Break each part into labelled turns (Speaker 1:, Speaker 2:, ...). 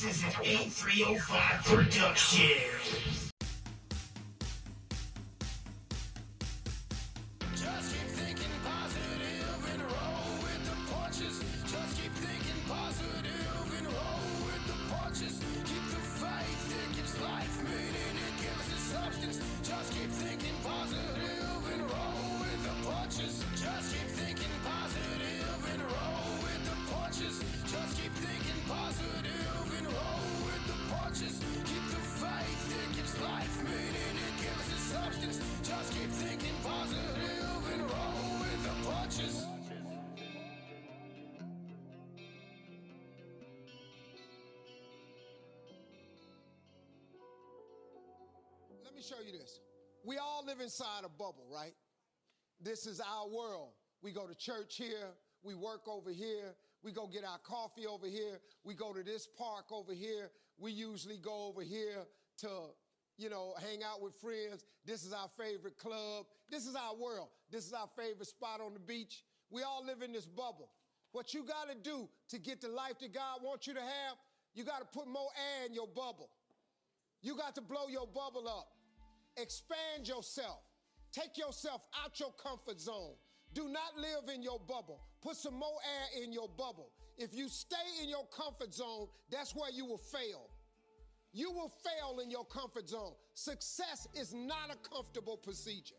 Speaker 1: This is an 8305 production.
Speaker 2: Inside a bubble, right? This is our world. We go to church here, we work over here, we go get our coffee over here, we go to this park over here, we usually go over here to, you know, hang out with friends. This is our favorite club. This is our world. This is our favorite spot on the beach. We all live in this bubble. What you got to do to get the life that God wants you to have, you got to put more air in your bubble. You got to blow your bubble up. Expand yourself. Take yourself out your comfort zone. Do not live in your bubble. Put some more air in your bubble. If you stay in your comfort zone, that's where you will fail. You will fail in your comfort zone. Success is not a comfortable procedure.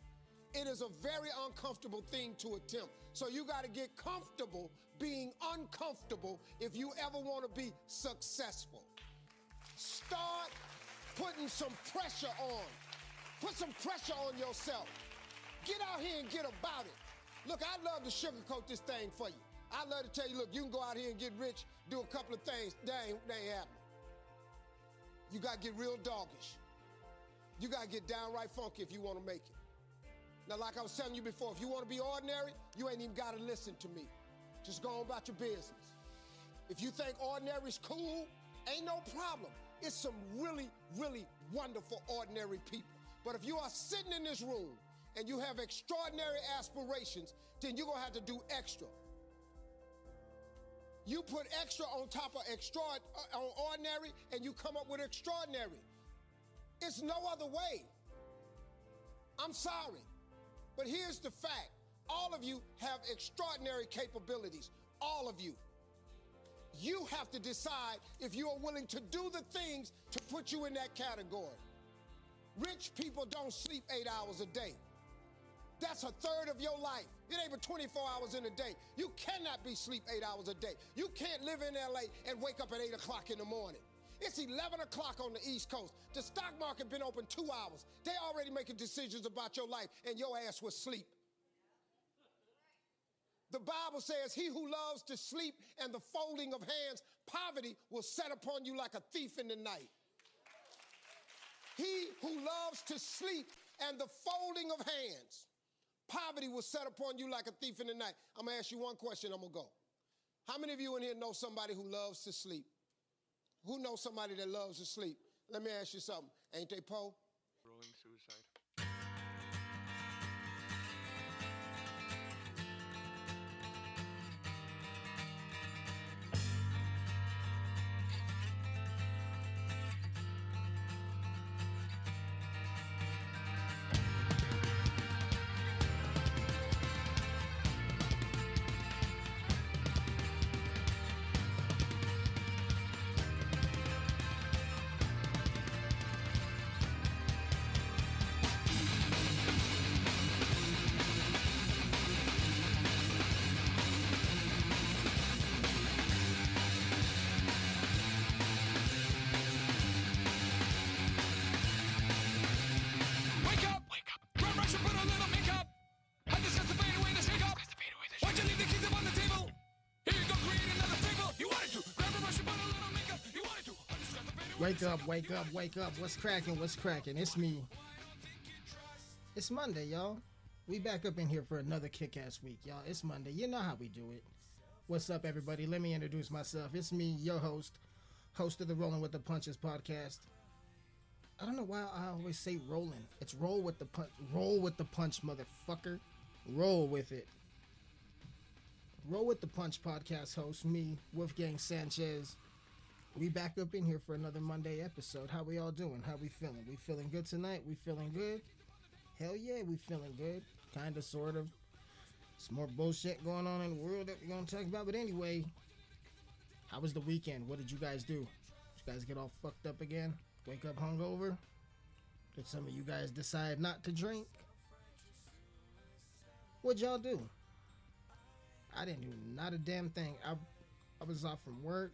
Speaker 2: It is a very uncomfortable thing to attempt. So you got to get comfortable being uncomfortable if you ever want to be successful. Start putting some pressure on. Put some pressure on yourself. Get out here and get about it. Look, I'd love to sugarcoat this thing for you. I'd love to tell you, look, you can go out here and get rich, do a couple of things. That ain't, that ain't happening. You got to get real doggish. You got to get downright funky if you want to make it. Now, like I was telling you before, if you want to be ordinary, you ain't even got to listen to me. Just go on about your business. If you think ordinary's cool, ain't no problem. It's some really, really wonderful ordinary people. But if you are sitting in this room and you have extraordinary aspirations, then you're gonna have to do extra. You put extra on top of extra uh, on ordinary, and you come up with extraordinary. It's no other way. I'm sorry, but here's the fact: all of you have extraordinary capabilities. All of you. You have to decide if you are willing to do the things to put you in that category. Rich people don't sleep eight hours a day. That's a third of your life. It ain't but 24 hours in a day. You cannot be sleep eight hours a day. You can't live in LA and wake up at 8 o'clock in the morning. It's 11 o'clock on the East Coast. The stock market been open two hours. They already making decisions about your life, and your ass was sleep. The Bible says, He who loves to sleep and the folding of hands, poverty will set upon you like a thief in the night. He who loves to sleep and the folding of hands, poverty will set upon you like a thief in the night. I'm gonna ask you one question, I'm gonna go. How many of you in here know somebody who loves to sleep? Who knows somebody that loves to sleep? Let me ask you something. Ain't they Poe?
Speaker 3: Wake up, wake up,
Speaker 4: wake up. What's cracking? What's cracking? It's me. It's Monday, y'all. We back up in here for another kick ass week, y'all. It's Monday. You know how we do it. What's up, everybody? Let me introduce myself. It's me, your host, host of the Rolling with the Punches podcast. I don't know why I always say rolling. It's roll with the punch. Roll with the punch, motherfucker. Roll with it. Roll with the Punch podcast host, me, Wolfgang Sanchez. We back up in here for another Monday episode. How we all doing? How we feeling? We feeling good tonight? We feeling good? Hell yeah, we feeling good. Kinda, sort of. Some more bullshit going on in the world that we're gonna talk about. But anyway, how was the weekend? What did you guys do? Did you guys get all fucked up again? Wake up hungover? Did some of you guys decide not to drink? What'd y'all do? I didn't do not a damn thing. I I was off from work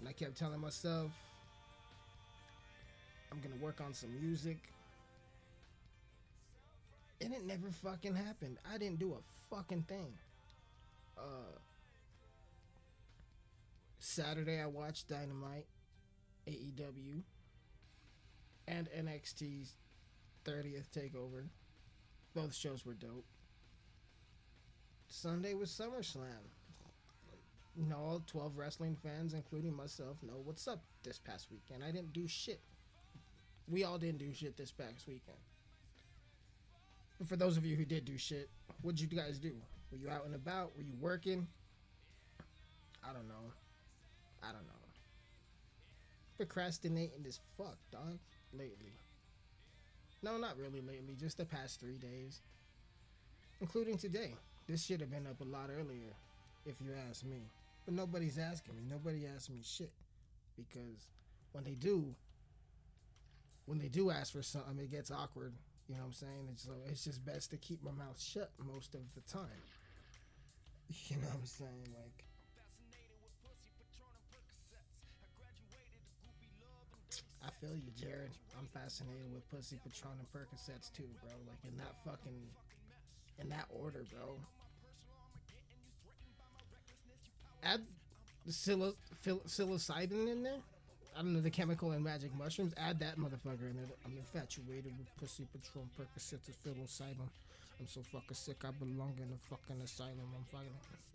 Speaker 4: and I kept telling myself I'm gonna work on some music. And it never fucking happened. I didn't do a fucking thing. Uh Saturday I watched Dynamite, AEW, and NXT's 30th takeover. Both shows were dope. Sunday was SummerSlam. All 12 wrestling fans, including myself, know what's up this past weekend. I didn't do shit. We all didn't do shit this past weekend. But for those of you who did do shit, what'd you guys do? Were you out and about? Were you working? I don't know. I don't know. Procrastinating is fuck, dog, lately. No, not really lately, just the past three days. Including today. This should have been up a lot earlier, if you ask me. But nobody's asking me. Nobody asks me shit. Because when they do, when they do ask for something, it gets awkward. You know what I'm saying? And so it's just best to keep my mouth shut most of the time. You know what I'm saying? Like, I feel you, Jared. I'm fascinated with Pussy Patron and Percocets too, bro. Like in that fucking, in that order, bro. Add psilocybin in there. I don't know the chemical in magic mushrooms. Add that motherfucker in it. I'm infatuated with Pussy Patron Percocets and psilocybin. I'm so fucking sick. I belong in a fucking asylum. I'm fucking.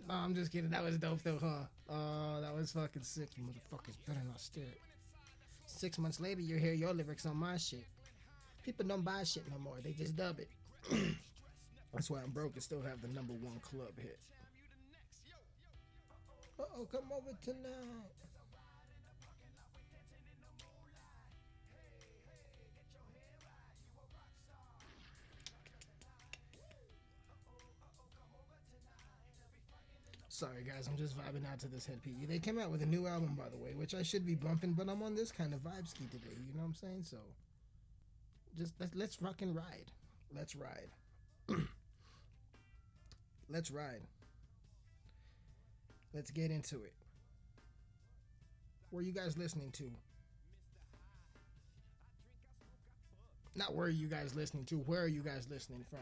Speaker 4: No, I'm just kidding. That was dope though, huh? Oh, that was fucking sick. You motherfuckers better not steer it. Six months later, you hear your lyrics on my shit. People don't buy shit no more. They just dub it. That's why I'm broke and still have the number one club hit. Oh, come over tonight. Sorry guys, I'm just vibing out to this Hed PE. They came out with a new album by the way, which I should be bumping, but I'm on this kind of vibe ski today, you know what I'm saying? So just let's let's fucking ride. Let's ride. let's ride. Let's get into it. Where are you guys listening to? Not where are you guys listening to? Where are you guys listening from?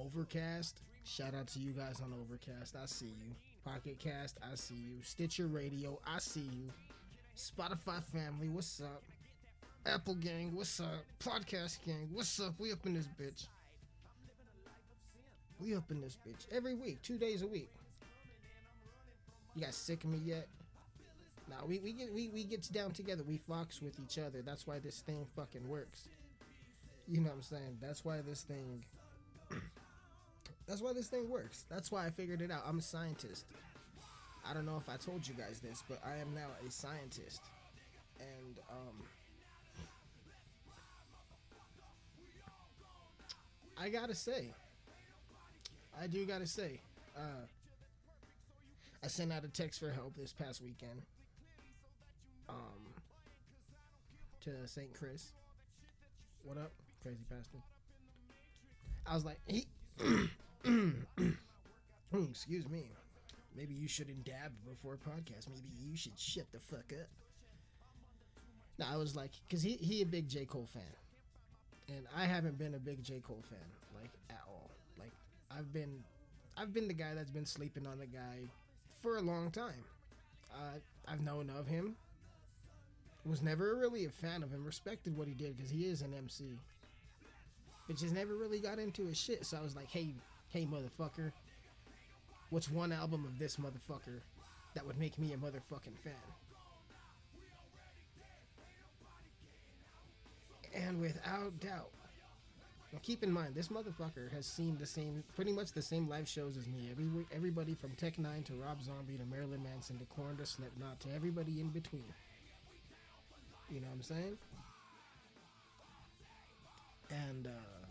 Speaker 4: Overcast. Shout out to you guys on Overcast. I see you. Pocket Cast. I see you. Stitcher Radio. I see you. Spotify family. What's up? Apple gang. What's up? Podcast gang. What's up? We up in this bitch. We up in this bitch every week, two days a week. You guys sick of me yet? Nah, we, we get we, we get down together. We fox with each other. That's why this thing fucking works. You know what I'm saying? That's why this thing That's why this thing works. That's why I figured it out. I'm a scientist. I don't know if I told you guys this, but I am now a scientist. And um I gotta say, I do gotta say, uh, I sent out a text for help this past weekend. Um, to St. Chris. What up, crazy bastard? I was like, he. Oh, excuse me. Maybe you shouldn't dab before podcast. Maybe you should shut the fuck up. No, I was like, cause he he a big J Cole fan, and I haven't been a big J Cole fan like at all. Like I've been, I've been the guy that's been sleeping on the guy for a long time. Uh, I've known of him. Was never really a fan of him. Respected what he did because he is an MC. But just never really got into his shit. So I was like, hey, hey, motherfucker. What's one album of this motherfucker that would make me a motherfucking fan? And without doubt, Keep in mind, this motherfucker has seen the same, pretty much the same live shows as me. Every everybody from Tech N9ne to Rob Zombie to Marilyn Manson to Korn to Slipknot to everybody in between. You know what I'm saying? And uh,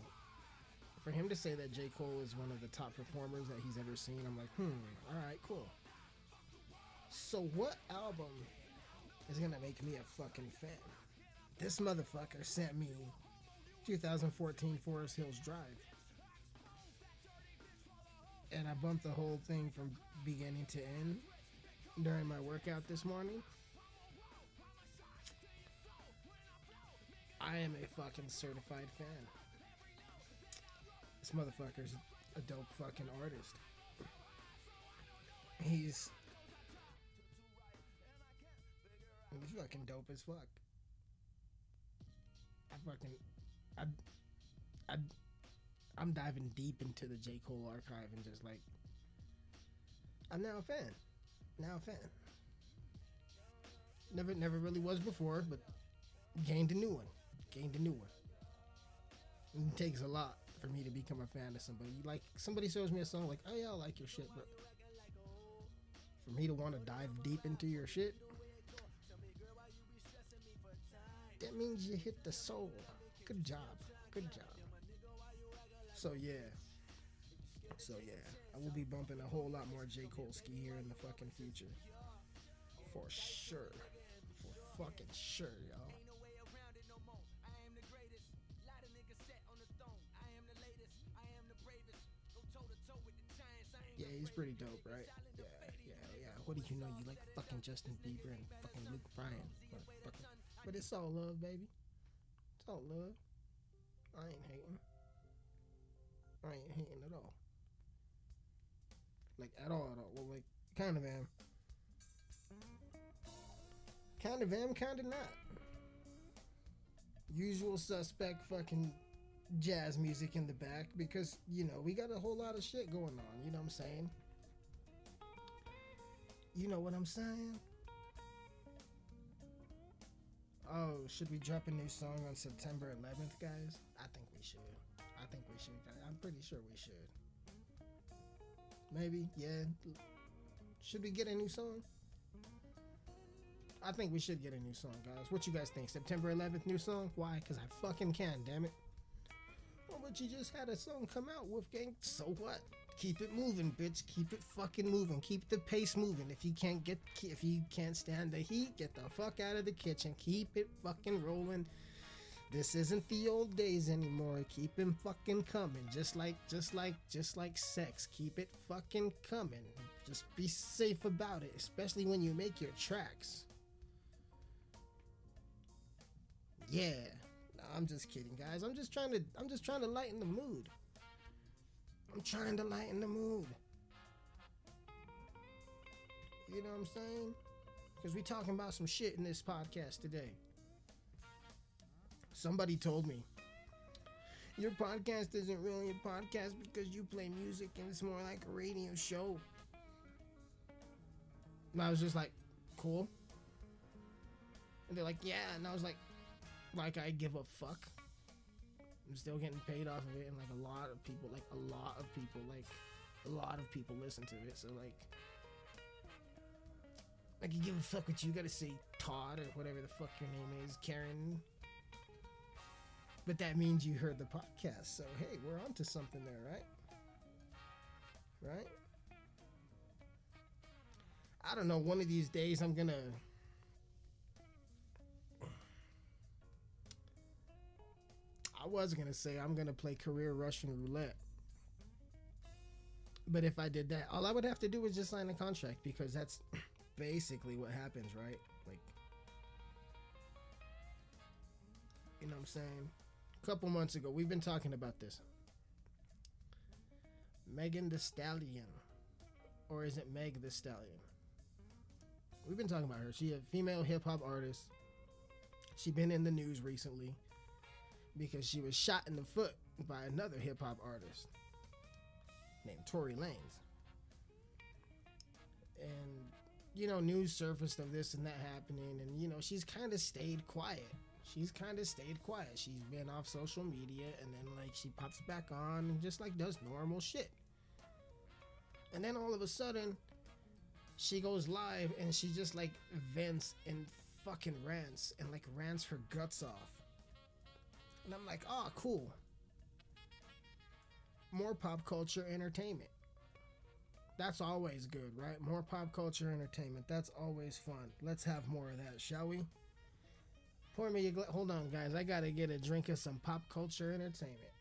Speaker 4: for him to say that J. Cole is one of the top performers that he's ever seen, I'm like, hmm, all right, cool. So what album is gonna make me a fucking fan? This motherfucker sent me 2014 Forest Hills Drive. And I bumped the whole thing from beginning to end during my workout this morning. I am a fucking certified fan. This motherfucker's a dope fucking artist. He's he's fucking dope as fuck. I fucking I I I'm diving deep into the J. Cole archive and just like I'm now a fan. Now a fan. Never never really was before, but gained a new one. Gained a new one. It takes a lot for me to become a fan of somebody. Like somebody shows me a song like, oh yeah, I like your shit, but for me to want to dive deep into your shit, that means you hit the soul. Good job. Good job. So yeah. So yeah. I will be bumping a whole lot more J. Cole ski here in the fucking future. For sure. For fucking sure, y'all. Yeah, he's pretty dope, right? Yeah, yeah, yeah. What do you know? You like fucking Justin Bieber and fucking Luke Bryan. motherfucker. But it's all love, baby. All love. I ain't hating. I ain't hating at all. Like at all, at all. Well, like kind of am. Kind of am, kind of not. Usual suspect, fucking jazz music in the back because you know we got a whole lot of shit going on. You know what I'm saying? You know what I'm saying? Oh, should we drop a new song on September 11th, guys? I think we should. I think we should. I'm pretty sure we should. Maybe, yeah. Should we get a new song? I think we should get a new song, guys. What you guys think? September 11th, new song? Why? Because I fucking can, damn it. Oh, but you just had a song come out, Wolfgang. So what? Keep it moving, bitch. Keep it fucking moving. Keep the pace moving. If you can't get, if you can't stand the heat, get the fuck out of the kitchen. Keep it fucking rolling. This isn't the old days anymore. Keep him fucking coming. Just like, just like, just like sex. Keep it fucking coming. Just be safe about it, especially when you make your tracks. Yeah. No, I'm just kidding, guys. I'm just trying to, I'm just trying to lighten the mood. I'm trying to lighten the mood. You know what I'm saying? Because we talking about some shit in this podcast today. Somebody told me your podcast isn't really a podcast because you play music and it's more like a radio show. And I was just like, cool. And they're like, yeah. And I was like, like I give a fuck. I'm still getting paid off of it, and like a lot of people, like a lot of people, like a lot of people listen to it. So like, like you give a fuck what you gotta say, Todd or whatever the fuck your name is, Karen. But that means you heard the podcast, so hey, we're onto something there, right? Right? I don't know. One of these days, I'm gonna. I was gonna say I'm gonna play career Russian roulette. But if I did that, all I would have to do is just sign a contract because that's basically what happens, right? Like, you know what I'm saying? A couple months ago, we've been talking about this. Megan Thee Stallion. Or is it Meg Thee Stallion? We've been talking about her. She a female hip hop artist. She been in the news recently because she was shot in the foot by another hip hop artist named Tory Lanez. And you know, news surfaced of this and that happening, and you know, she's kind of stayed quiet. she's kind of stayed quiet. She's been off social media and then like she pops back on and just like does normal shit. And then all of a sudden, she goes live and she just like vents and fucking rants and like rants her guts off. And I'm like, oh, cool. More pop culture entertainment. That's always good, right? More pop culture entertainment. That's always fun. Let's have more of that, shall we? Pour me Hold on, guys. I gotta get a drink of some pop culture entertainment.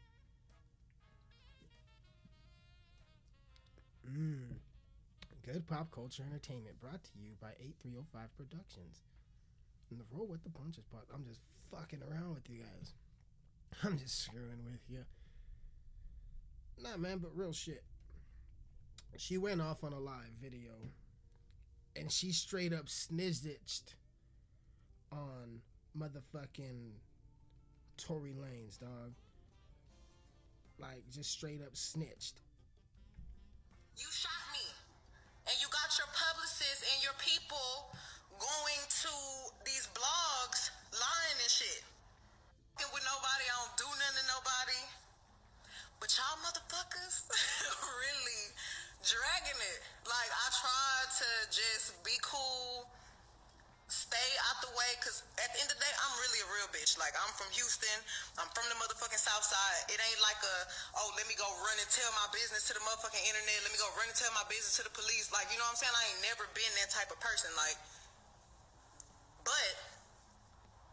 Speaker 4: Mmm. Good pop culture entertainment brought to you by 8305 Productions. And the roll with the punches part. I'm just fucking around with you guys. I'm just screwing with you. Nah, man, but real shit. She went off on a live video and she straight up snitched on motherfucking Tory Lanez, dog. Like, just straight up snitched.
Speaker 5: You shot me. And you got your publicists and your people going to these blogs lying and shit. With nobody, I don't do nothing to nobody. But y'all motherfuckers really dragging it. Like I tried to just be cool, stay out the way, cause at the end of the day, I'm really a real bitch. Like I'm from Houston, I'm from the motherfucking South Side. It ain't like a oh let me go run and tell my business to the motherfucking internet. Let me go run and tell my business to the police. Like you know what I'm saying? I ain't never been that type of person. Like, but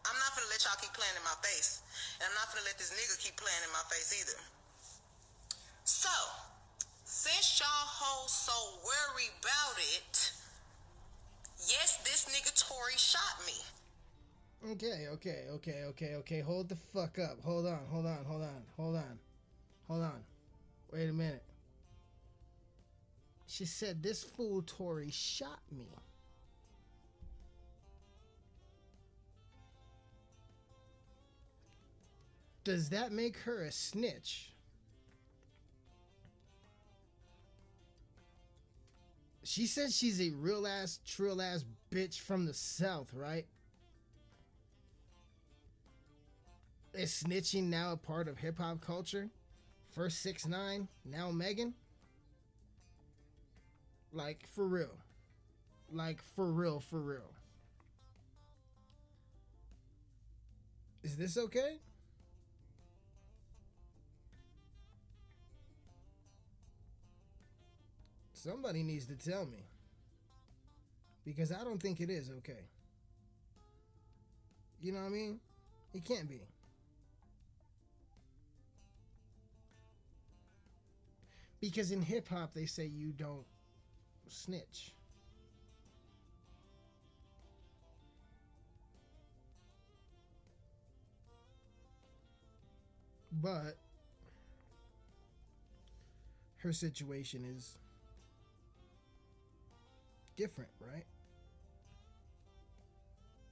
Speaker 5: I'm not gonna let y'all keep playing in my face, and I'm not gonna let this nigga keep playing in my face either. So, since y'all hoes so worried about it, yes, this nigga Tory shot me.
Speaker 4: Okay, okay, okay, okay, okay. Hold the fuck up. Hold on, hold on, hold on, hold on. Hold on. Wait a minute. She said this fool Tory shot me. Does that make her a snitch? She says she's a real ass, trill ass bitch from the South, right? Is snitching now a part of hip hop culture? First six nine, now Megan. Like for real, like for real, for real. Is this okay? Somebody needs to tell me. Because I don't think it is okay. You know what I mean? It can't be. Because in hip hop, they say you don't snitch. But her situation is different, right?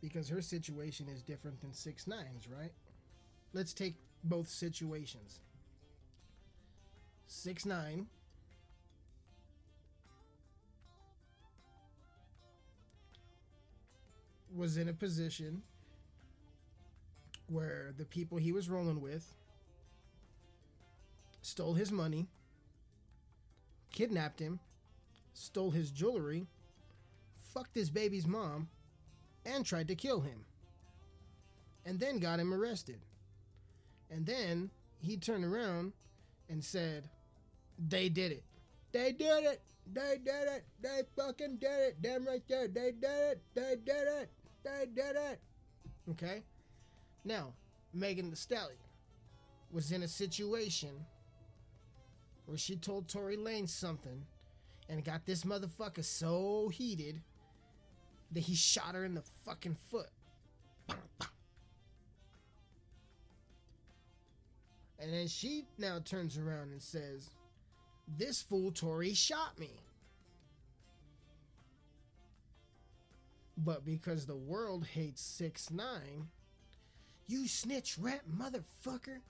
Speaker 4: Because her situation is different than six nines, right? Let's take both situations. Six nine was in a position where the people he was rolling with stole his money, kidnapped him, stole his jewelry, fucked his baby's mom, and tried to kill him. And then got him arrested. And then he turned around and said, They did it. They did it. They did it. They fucking did it. Damn right there. They did it. They did it. They did it. Okay? Now, Megan Thee Stallion was in a situation where she told Tory Lane something and got this motherfucker so heated that he shot her in the fucking foot. And then she now turns around and says, This fool Tory shot me. But because the world hates 6 9 you snitch rat motherfucker.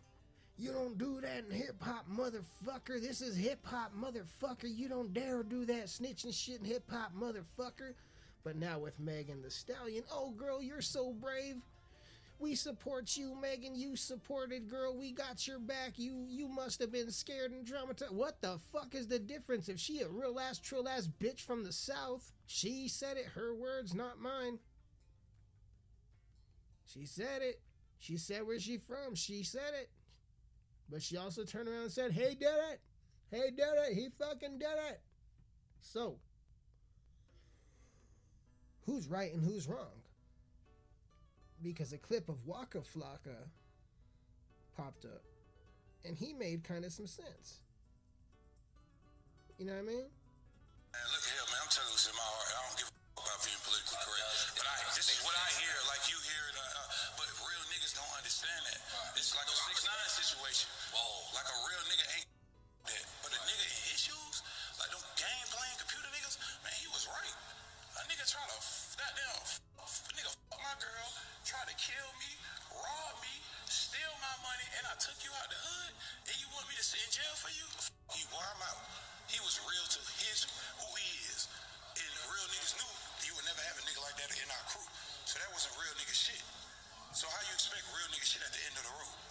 Speaker 4: You don't do that in hip hop, motherfucker. This is hip hop, motherfucker. You don't dare do that snitching shit in hip hop, motherfucker. But now with Megan Thee Stallion, oh girl, you're so brave. We support you, Megan. You supported, girl. We got your back. You you must have been scared and traumatized. What the fuck is the difference? If she a real ass, trill ass bitch from the south, she said it. Her words, not mine. She said it. She said where she from. She said it. But she also turned around and said, "Hey, did it? Hey, did it? He fucking did it." So, who's right and who's wrong? Because a clip of Waka Flocka popped up, and he made kind of some sense. You know what I mean?
Speaker 6: Man, look here, man. I'm telling you this in my heart. I don't give a fuck about being politically correct. But I, this is what I hear, like you hear it. Uh, uh, but real niggas don't understand that. It's like a six nine situation. Whoa, like a real nigga ain't that. But a nigga in issues, nigga try to f- f- nigga fuck my girl, try to kill me, rob me, steal my money, and I took you out the hood, and you want me to sit in jail for you? He wore him out. He was real to his who he is. And real niggas knew you would never have a nigga like that in our crew. So that wasn't real nigga shit. So how you expect real nigga shit at the end of the road?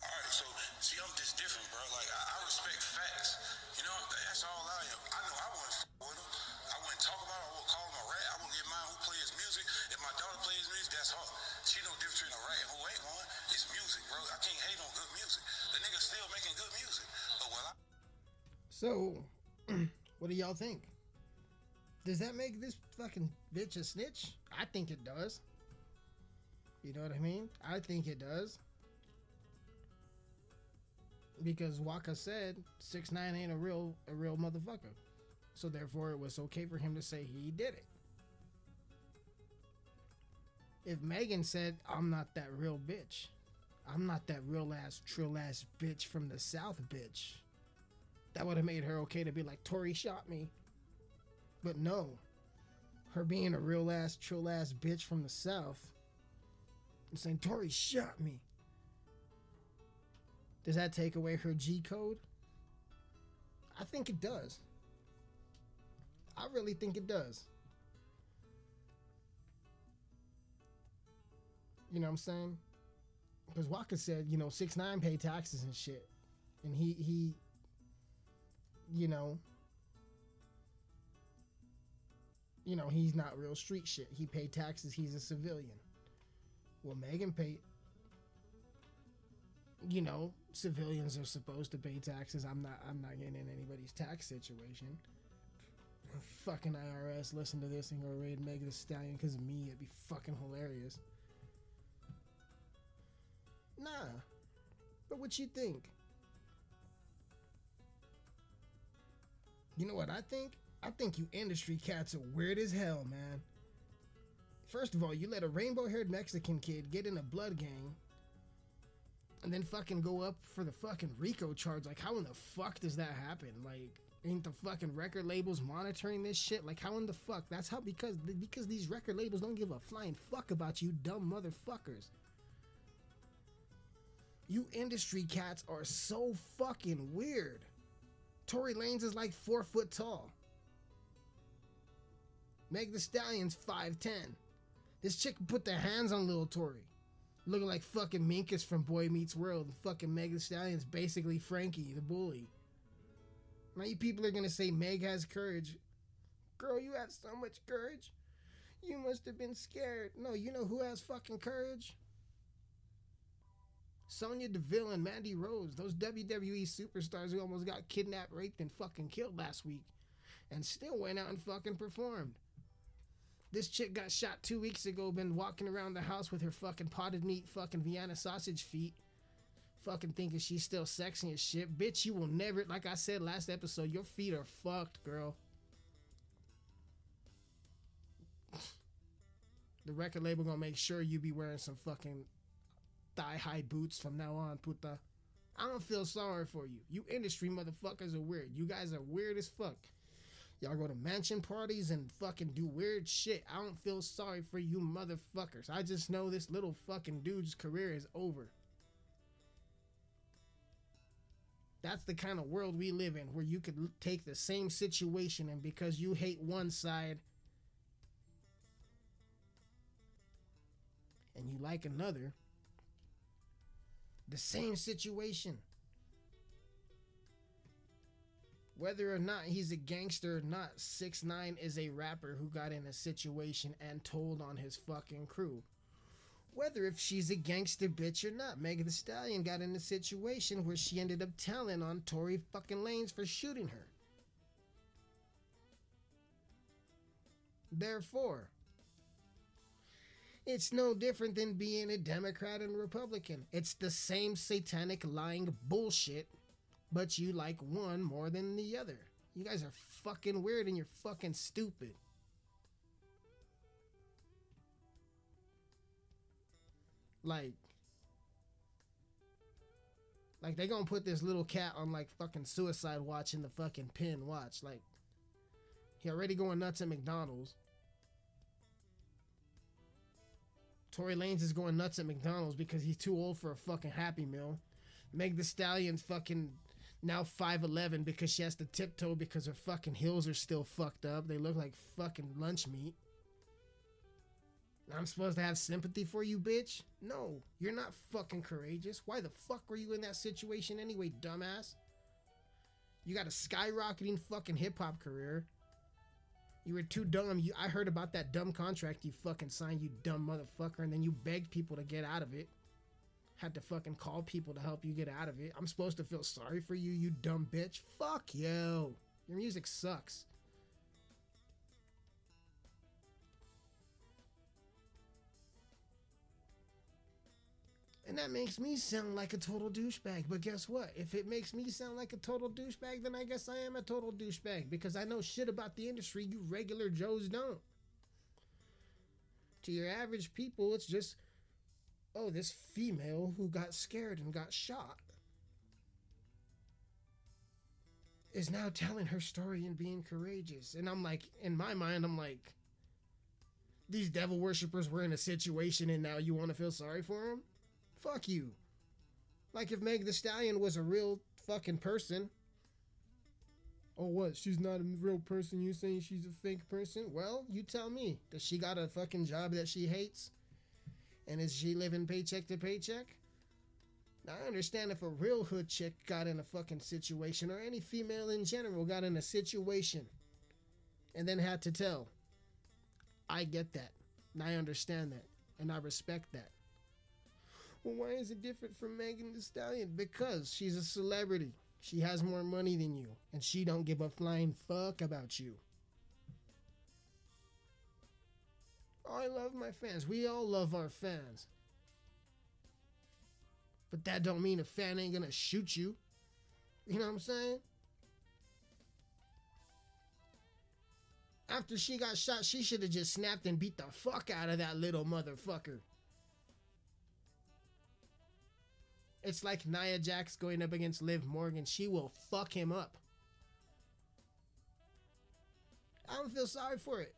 Speaker 6: All right, so see, I'm just different, bro. Like I, I respect facts. You know, that's all I am. I know I wouldn't f- with him. I wouldn't talk about. It. I wouldn't call him a rat. I wouldn't get mine who plays music. If my daughter plays music, that's her. She between a rat who ain't one. It's music, bro. I can't hate on good music. The still making good music. But well, I.
Speaker 4: So, what do y'all think? Does that make this fucking bitch a snitch? I think it does. You know what I mean? I think it does. Because Waka said six nine ain't a real a real motherfucker. So therefore it was okay for him to say he did it. If Megan said, I'm not that real bitch. I'm not that real ass trill ass bitch from the south bitch that would have made her okay to be like Tory shot me. But no, her being a real ass, trill ass bitch from the south and saying Tory shot me. Does that take away her G code? I think it does. I really think it does. You know what I'm saying? Because Waka said, you know, six nine pay taxes and shit, and he he you know, you know, he's not real street shit. He paid taxes. He's a civilian. Well, Megan paid. You know, civilians are supposed to pay taxes. I'm not. I'm not getting in anybody's tax situation. Fucking IRS, listen to this and go raid Megan Thee Stallion because of me. It'd be fucking hilarious. Nah, but what you think? You know what I think? I think you industry cats are weird as hell, man. First of all, you let a rainbow haired Mexican kid get in a blood gang and then fucking go up for the fucking RICO charge. Like, how in the fuck does that happen? Like, ain't the fucking record labels monitoring this shit? Like, how in the fuck? That's how because because these record labels don't give a flying fuck about you, dumb motherfuckers. You industry cats are so fucking weird. Tory Lanez is like four foot tall. Meg Thee Stallion's 5'10. This chick put their hands on little Tory. Looking like fucking Minkus from Boy Meets World. And fucking Meg Thee Stallion's basically Frankie, the bully. Now you people are gonna say Meg has courage. Girl, you have so much courage. You must have been scared. No, you know who has fucking courage? Sonya Deville and Mandy Rose, those WWE superstars who almost got kidnapped, raped, and fucking killed last week, and still went out and fucking performed. This chick got shot two weeks ago, been walking around the house with her fucking potted meat, fucking Vienna sausage feet, fucking thinking she's still sexy as shit. Bitch, you will never, like I said last episode, your feet are fucked, girl. The record label gonna make sure you be wearing some fucking thigh high boots from now on, puta. I don't feel sorry for you. You industry motherfuckers are weird. You guys are weird as fuck. Y'all go to mansion parties and fucking do weird shit. I don't feel sorry for you motherfuckers. I just know this little fucking dude's career is over. That's the kind of world we live in where you could take the same situation and because you hate one side and you like another. The same situation. Whether or not he's a gangster or not, 6 9 is a rapper who got in a situation and told on his fucking crew. Whether if she's a gangster bitch or not, Megan Thee Stallion got in a situation where she ended up telling on Tory fucking Lanez for shooting her. Therefore, it's no different than being a Democrat and Republican. It's the same satanic lying bullshit, but you like one more than the other. You guys are fucking weird and you're fucking stupid. Like, like they gonna put this little cat on like fucking suicide watch in the fucking pin watch. Like, he already going nuts at McDonald's. Tory Lanez is going nuts at McDonald's because he's too old for a fucking Happy Meal. Meg Thee Stallion's fucking now 5'11 because she has to tiptoe because her fucking heels are still fucked up. They look like fucking lunch meat. I'm supposed to have sympathy for you, bitch? No, you're not fucking courageous. Why the fuck were you in that situation anyway, dumbass? You got a skyrocketing fucking hip hop career. You were too dumb. You, I heard about that dumb contract you fucking signed, you dumb motherfucker, and then you begged people to get out of it. Had to fucking call people to help you get out of it. I'm supposed to feel sorry for you, you dumb bitch. Fuck you. Your music sucks. And that makes me sound like a total douchebag. But guess what? If it makes me sound like a total douchebag, then I guess I am a total douchebag because I know shit about the industry you regular Joes don't. To your average people, it's just, oh, this female who got scared and got shot is now telling her story and being courageous. And I'm like, in my mind, I'm like, these devil worshippers were in a situation and now you want to feel sorry for them? Fuck you. Like if Meg Thee Stallion was a real fucking person. Oh, what? She's not a real person. You saying she's a fake person? Well, you tell me. Does she got a fucking job that she hates? And is she living paycheck to paycheck? Now, I understand if a real hood chick got in a fucking situation, or any female in general got in a situation and then had to tell. I get that. And I understand that. And I respect that. Well, why is it different from Megan Thee Stallion? Because she's a celebrity. She has more money than you, and she don't give a flying fuck about you. I love my fans. We all love our fans. But that don't mean a fan ain't gonna shoot you. You know what I'm saying? After she got shot, she should have just snapped and beat the fuck out of that little motherfucker. It's like Nia Jax going up against Liv Morgan. She will fuck him up. I don't feel sorry for it.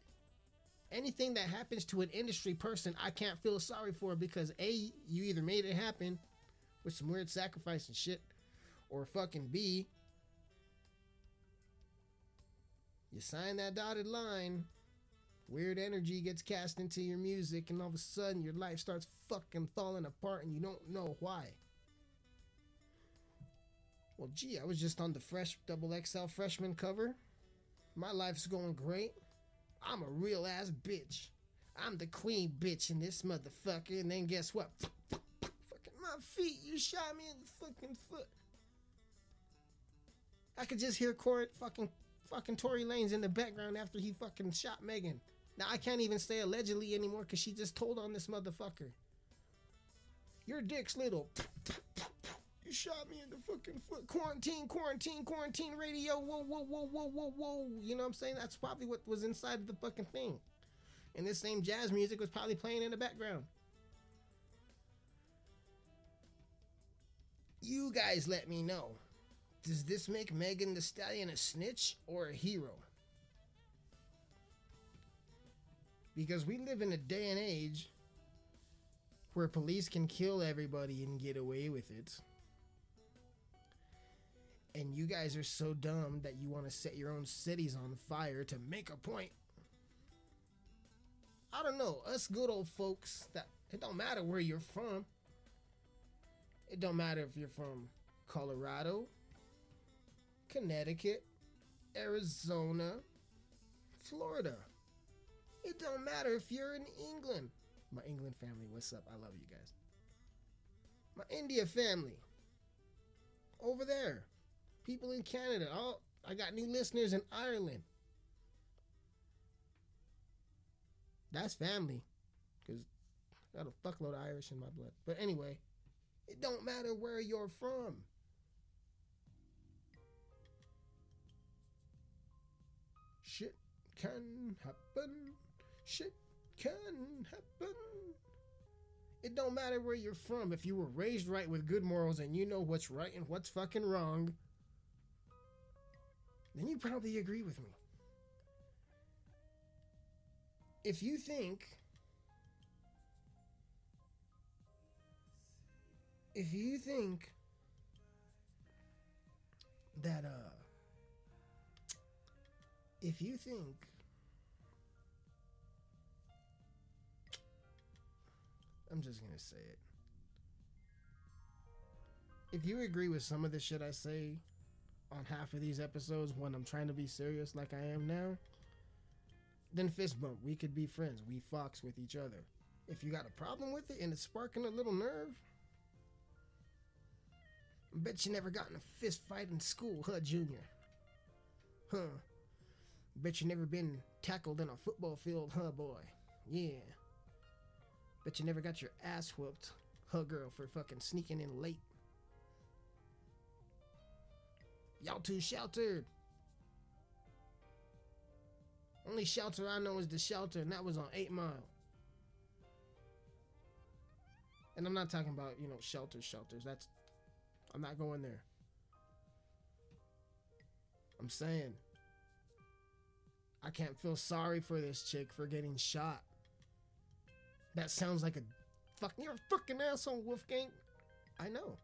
Speaker 4: Anything that happens to an industry person, I can't feel sorry for because A, you either made it happen with some weird sacrifice and shit, or fucking B, you sign that dotted line, weird energy gets cast into your music, and all of a sudden your life starts fucking falling apart and you don't know why. Well, gee, I was just on the fresh double XL freshman cover. My life's going great. I'm a real ass bitch. I'm the queen bitch in this motherfucker. And then guess what? Fucking my feet. You shot me in the fucking foot. I could just hear Court fucking fucking Tory Lanez in the background after he fucking shot Megan. Now I can't even say allegedly anymore because she just told on this motherfucker. Your dick's little. You shot me in the fucking foot. Quarantine, quarantine, quarantine radio. Whoa, whoa, whoa, whoa, whoa, whoa. You know what I'm saying? That's probably what was inside of the fucking thing. And this same jazz music was probably playing in the background. You guys let me know. Does this make Megan Thee Stallion a snitch or a hero? Because we live in a day and age where police can kill everybody and get away with it. And you guys are so dumb that you want to set your own cities on fire to make a point. I don't know, us good old folks that It don't matter where you're from. It don't matter if you're from Colorado, Connecticut, Arizona, Florida. It don't matter if you're in England. My England family, what's up? I love you guys. My India family. Over there. People in Canada. Oh, I got new listeners in Ireland. That's family. Because I got a fuckload of Irish in my blood. But anyway, it don't matter where you're from. Shit can happen. Shit can happen. It don't matter where you're from. If you were raised right with good morals and you know what's right and what's fucking wrong, then you probably agree with me. If you think if you think that uh if you think I'm just gonna say it. If you agree with some of the shit I say on half of these episodes when I'm trying to be serious like I am now, then fist bump. We could be friends. We fox with each other. If you got a problem with it and it's sparking a little nerve, bet you never got in a fist fight in school, huh, Junior? Huh. Bet you never been tackled in a football field, huh, boy? Yeah. Bet you never got your ass whooped, huh, girl, for fucking sneaking in late. Y'all too sheltered. Only shelter I know is the shelter, and that was on 8 Mile. And I'm not talking about, you know, shelters, shelters. That's. I'm not going there. I'm saying. I can't feel sorry for this chick for getting shot. That sounds like a fucking. You're a fucking asshole, Wolfgang. I know.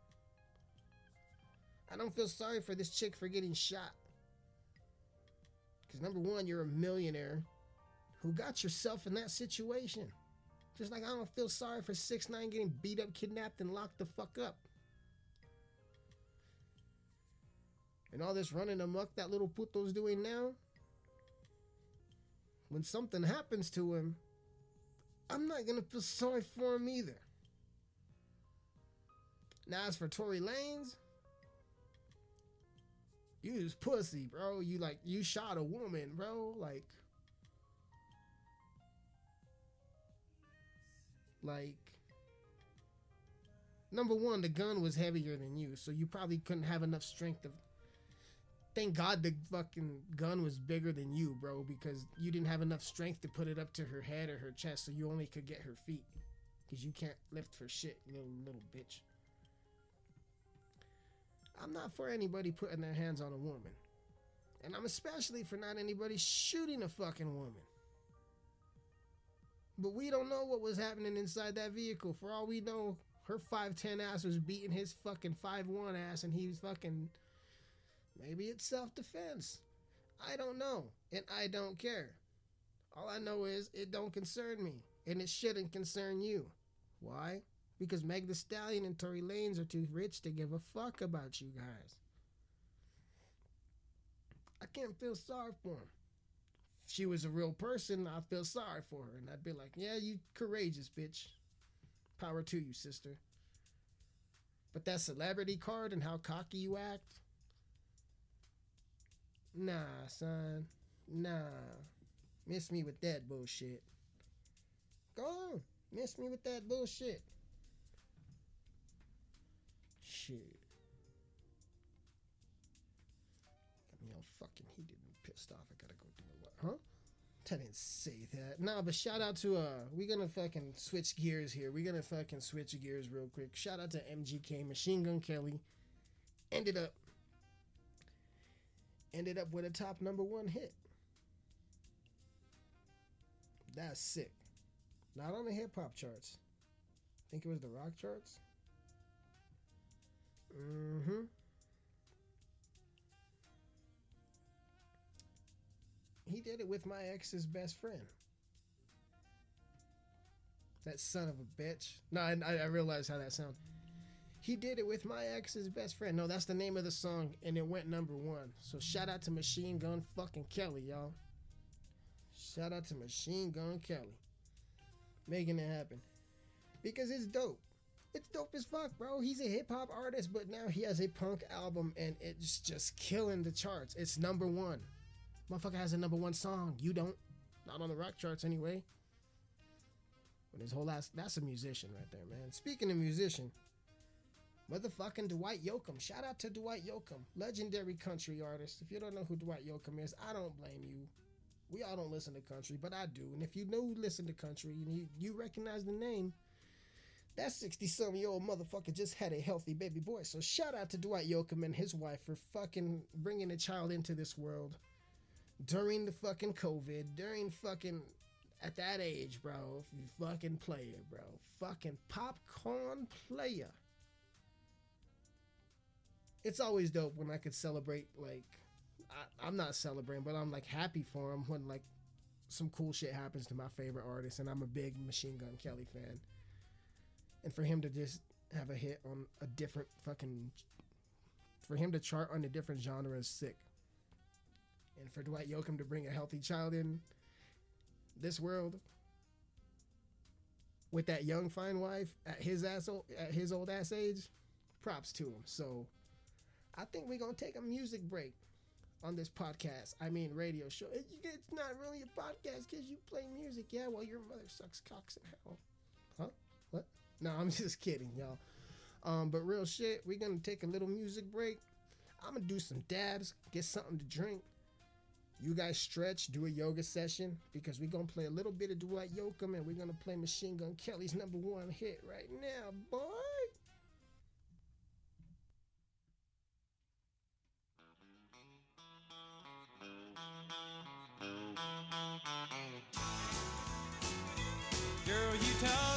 Speaker 4: I don't feel sorry for this chick for getting shot. Because number one, you're a millionaire who got yourself in that situation. Just like I don't feel sorry for 6ix9ine getting beat up, kidnapped, and locked the fuck up. And all this running amok that little puto's doing now. When something happens to him, I'm not gonna feel sorry for him either. Now as for Tory Lanez, you is pussy, bro. You like you shot a woman, bro. Like like number one, the gun was heavier than you, so you probably couldn't have enough strength to thank God the fucking gun was bigger than you, bro, because you didn't have enough strength to put it up to her head or her chest, so you only could get her feet. Because you can't lift for shit, little little bitch. I'm not for anybody putting their hands on a woman. And I'm especially for not anybody shooting a fucking woman. But we don't know what was happening inside that vehicle. For all we know, her 5'10 ass was beating his fucking 5'1 ass and he was fucking. Maybe it's self defense. I don't know. And I don't care. All I know is it don't concern me. And it shouldn't concern you. Why? Because Meg Thee Stallion and Tory Lanez are too rich to give a fuck about you guys. I can't feel sorry for him. If she was a real person, I'd feel sorry for her. And I'd be like, yeah, you courageous, bitch. Power to you, sister. But that celebrity card and how cocky you act? Nah, son. Nah. Miss me with that bullshit. Go on. Miss me with that bullshit. Shit. Got me all fucking heated and pissed off. I gotta go do the what? Huh? I didn't say that. Nah, but shout out to uh we're gonna fucking switch gears here. We're gonna fucking switch gears real quick. Shout out to MGK Machine Gun Kelly. Ended up ended up with a top number one hit. That's sick. Not on the hip hop charts. I think it was the rock charts. Mm-hmm. He did it with my ex's best friend. That son of a bitch. No, I, I realize how that sounds. He did it with my ex's best friend. No, that's the name of the song, and it went number one. So shout out to Machine Gun fucking Kelly, y'all. Shout out to Machine Gun Kelly. Making it happen. Because it's dope. It's dope as fuck, bro. He's a hip hop artist, but now he has a punk album and it's just killing the charts. It's number one. Motherfucker has a number one song. You don't. Not on the rock charts anyway. But his whole ass, that's a musician right there, man. Speaking of musician, motherfucking Dwight Yoakam. Shout out to Dwight Yoakam, legendary country artist. If you don't know who Dwight Yoakam is, I don't blame you. We all don't listen to country, but I do. And if you know listen to country and you, you recognize the name, that 60 some year old motherfucker just had a healthy baby boy. So shout out to Dwight Yoakam and his wife for fucking bringing a child into this world during the fucking COVID, during fucking at that age, bro. Fucking player, bro. Fucking popcorn player. It's always dope when I could celebrate, like, I, I'm not celebrating, but I'm like happy for him when, like, some cool shit happens to my favorite artist, and I'm a big Machine Gun Kelly fan. And for him to just have a hit on a different fucking. For him to chart on a different genre is sick. And for Dwight Yoakam to bring a healthy child in this world with that young fine wife at his ass at his old ass age, props to him. So I think we're gonna take a music break on this podcast. I mean radio show. It's not really a podcast because you play music. Yeah, well your mother sucks cocks in hell. No, I'm just kidding, y'all. Um, but real shit, we're gonna take a little music break. I'm gonna do some dabs, get something to drink. You guys stretch, do a yoga session because we're gonna play a little bit of Dwight Yoakam and we're gonna play Machine Gun Kelly's number one hit right now, boy.
Speaker 7: Girl, you taught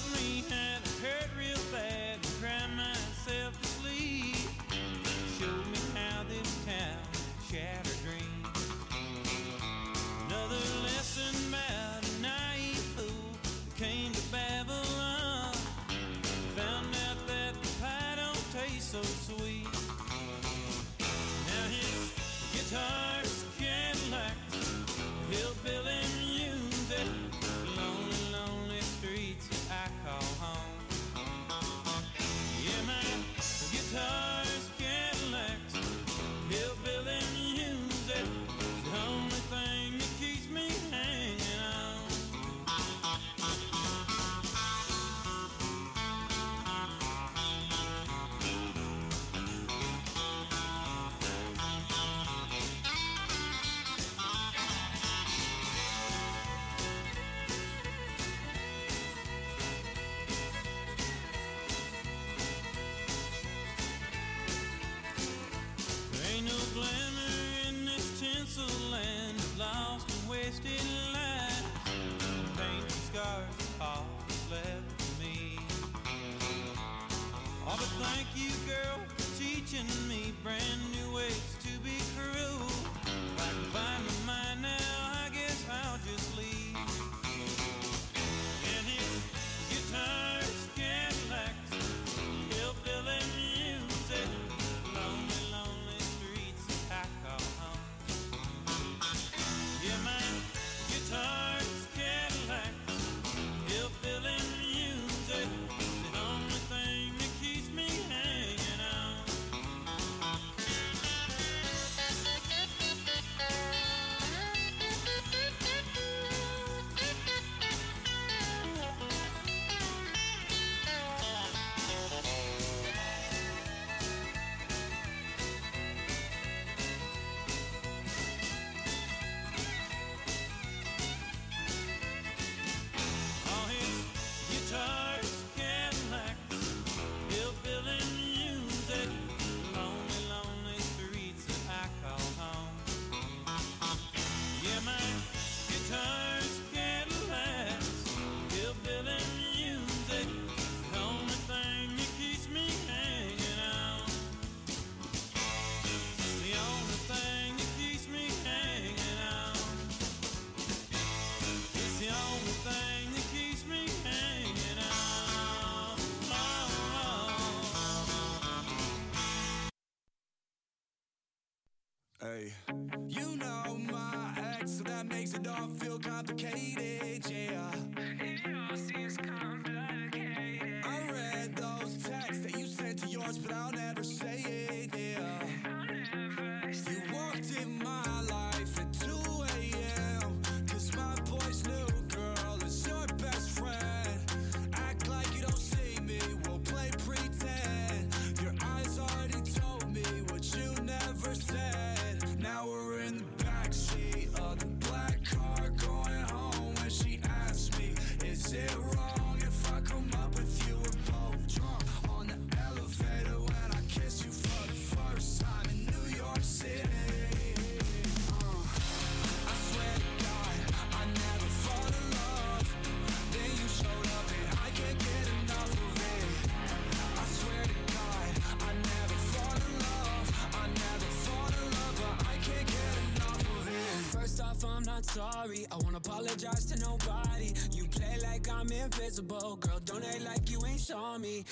Speaker 8: I'm invisible. Girl, don't act like you ain't saw me.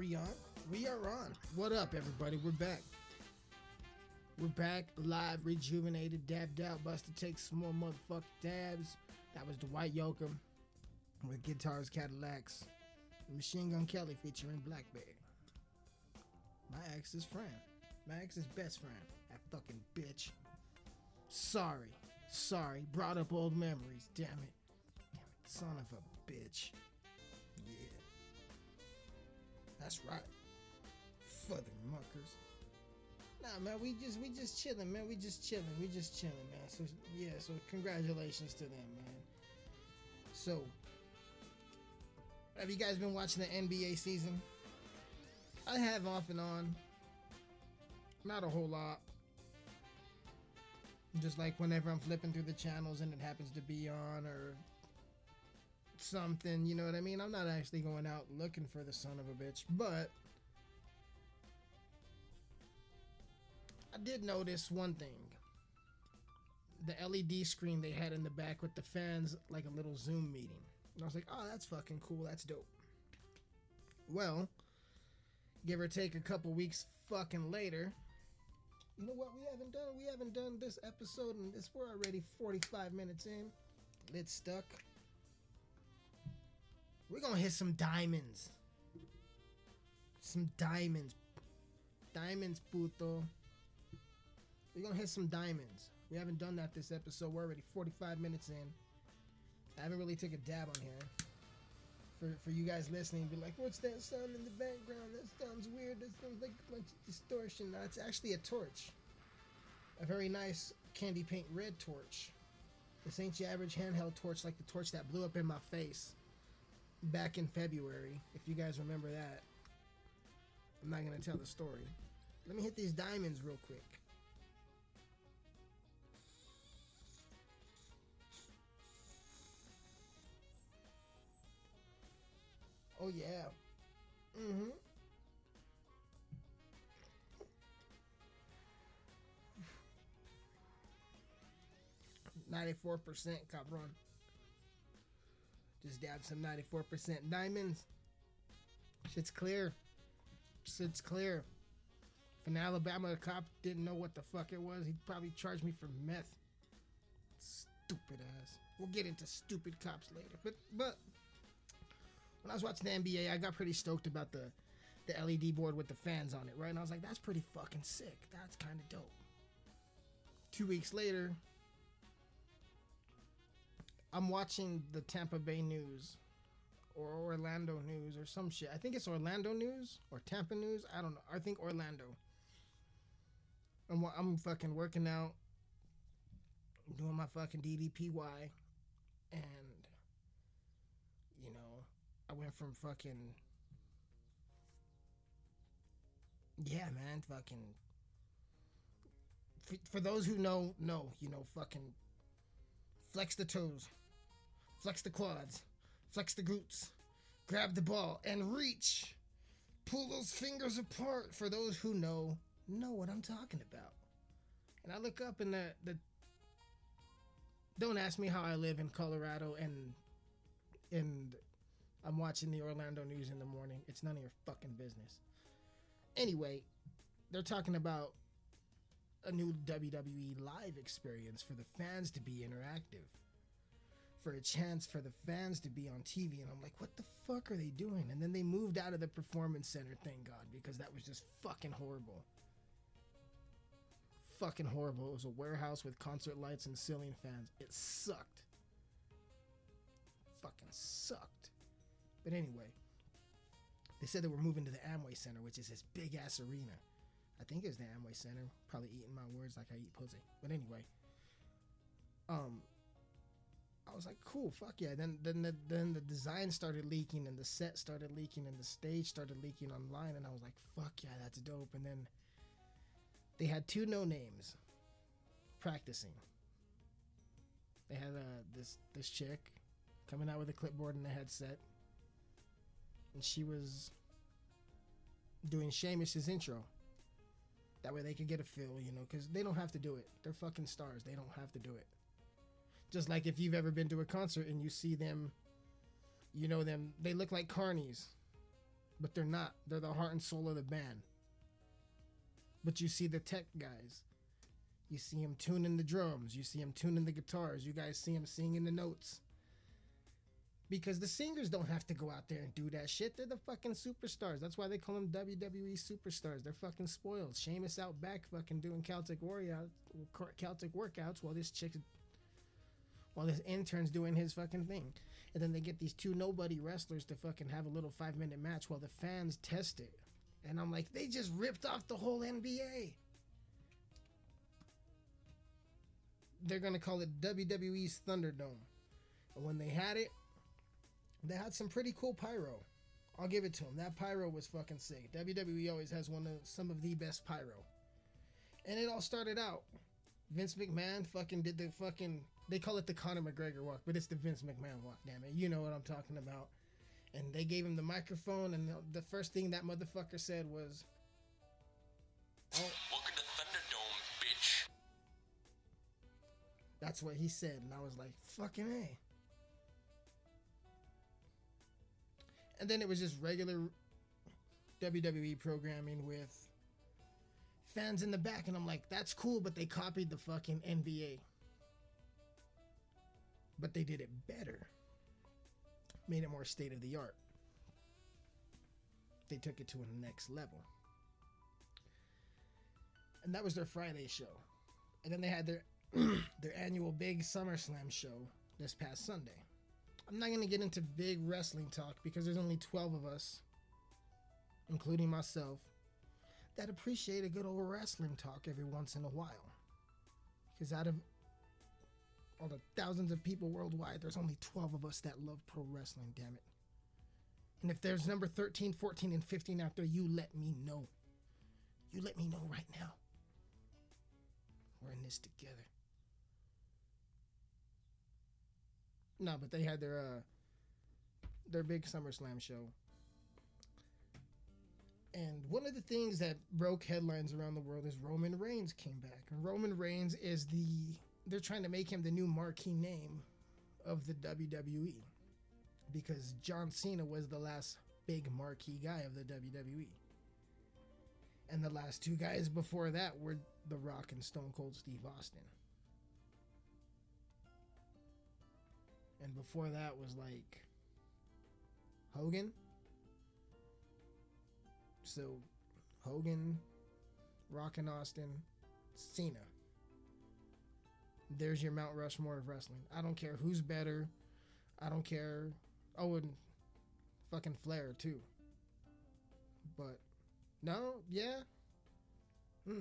Speaker 8: We
Speaker 4: on? We are on. What up, everybody? We're back. We're back live, rejuvenated, dabbed out, busted takes some more motherfucking dabs. That was Dwight Yoakam with guitars, Cadillacs, Machine Gun Kelly featuring blackbear. My ex's friend. My ex's best friend. That fucking bitch. Sorry. Sorry. Brought up old memories. Damn it. Damn it. Son of a bitch. That's right. Fucking muckers. Nah, man, we just we just chilling, man. We just chilling. We just chilling, man. So yeah, so congratulations to them, man. So, have you guys been watching the NBA season? I have off and on. Not a whole lot. Just like whenever I'm flipping through the channels and it happens to be on or something, you know what I mean? I'm not actually going out looking for the son of a bitch, but I did notice one thing. The LED screen they had in the back with the fans, like a little Zoom meeting. And I was like, oh, that's fucking cool. That's dope. Well, give or take a couple weeks fucking later. You know what? We haven't done we haven't done this episode and this we're already 45 minutes in. It's stuck. We're gonna hit some diamonds. Some diamonds. Diamonds, puto. We're gonna hit some diamonds. We haven't done that this episode. We're already 45 minutes in. I haven't really took a dab on here. For, for you guys listening, be like, what's that sound in the background? That sounds weird. That sounds like a bunch of distortion. No, it's actually a torch. A very nice candy paint red torch. This ain't your average handheld torch like the torch that blew up in my face back in February, if you guys remember that. I'm not gonna tell the story. Let me hit these diamonds real quick. Oh yeah. Mm-hmm. Ninety-four percent cabron. Just dab some ninety-four percent diamonds. Shit's clear. Shit's clear. If in Alabama cop didn't know what the fuck it was, he'd probably charge me for meth. Stupid ass. We'll get into stupid cops later. But but when I was watching the NBA, I got pretty stoked about the the LED board with the fans on it, right? And I was like, that's pretty fucking sick. That's kind of dope. Two weeks later, I'm watching the Tampa Bay News or Orlando News or some shit. I think it's Orlando News or Tampa News. I don't know. I think Orlando. I'm, I'm fucking working out, doing my fucking DDPY, and you know, I went from fucking yeah, man, fucking. For, for those who know, know, you know, fucking flex the toes, flex the quads, flex the glutes, grab the ball and reach. Pull those fingers apart. For those who know, know what I'm talking about. And I look up and the the. Don't ask me how I live in Colorado and and I'm watching the Orlando news in the morning. It's none of your fucking business. Anyway, they're talking about a new WWE live experience for the fans to be interactive. For a chance for the fans to be on TV. And I'm like, what the fuck are they doing? And then they moved out of the performance center, thank God, because that was just fucking horrible. Fucking horrible. It was a warehouse with concert lights and ceiling fans. It sucked. Fucking sucked. But anyway, they said they were moving to the Amway Center, which is this big ass arena. I think it's the Amway Center. Probably eating my words like I eat pussy. But anyway, um, I was like, cool, fuck yeah. Then then the, then the design started leaking and the set started leaking and the stage started leaking online, and I was like, fuck yeah, that's dope. And then they had two no names practicing. They had uh, this this chick coming out with a clipboard and a headset, and she was doing Sheamus's intro. That way they could get a feel, you know, because they don't have to do it. They're fucking stars. They don't have to do it. Just like if you've ever been to a concert and you see them, you know them, they look like carnies, but they're not. They're the heart and soul of the band. But you see the tech guys. You see them tuning the drums. You see them tuning the guitars. You guys see them singing the notes. Because the singers don't have to go out there and do that shit. They're the fucking superstars. That's why they call them WWE superstars. They're fucking spoiled. Sheamus out back fucking doing Celtic warrior Celtic workouts while this chick while this intern's doing his fucking thing. And then they get these two nobody wrestlers to fucking have a little five minute match while the fans test it. And I'm like, they just ripped off the whole NBA. They're gonna call it WWE's Thunderdome. And when they had it, they had some pretty cool pyro. I'll give it to them. That pyro was fucking sick. WWE always has one of some of the best pyro. And it all started out. Vince McMahon fucking did the fucking they call it the Conor McGregor walk, but it's the Vince McMahon walk, damn it. You know what I'm talking about. And they gave him the microphone and the first thing that motherfucker said was oh,
Speaker 9: Welcome to Thunderdome, bitch.
Speaker 4: That's what he said, and I was like, fucking A. And then it was just regular WWE programming with fans in the back, and I'm like, that's cool, but they copied the fucking NBA. But they did it better, made it more state of the art. They took it to a next level. And that was their Friday show. And then they had their their annual big SummerSlam show this past Sunday. I'm not going to get into big wrestling talk because there's only 12 of us, including myself, that appreciate a good old wrestling talk every once in a while. Because out of all the thousands of people worldwide, there's only 12 of us that love pro wrestling, damn it. And if there's number 13, 14, and 15 out there, you let me know. You let me know right now. We're in this together. No, but they had their uh their big SummerSlam show. And one of the things that broke headlines around the world is Roman Reigns came back. And Roman Reigns is the they're trying to make him the new marquee name of the WWE. Because John Cena was the last big marquee guy of the WWE. And the last two guys before that were The Rock and Stone Cold Steve Austin. And before that was like Hogan. So Hogan, Rock and Austin, Cena. There's your Mount Rushmore of wrestling. I don't care who's better. I don't care. Oh, and fucking Flair too. But no, yeah.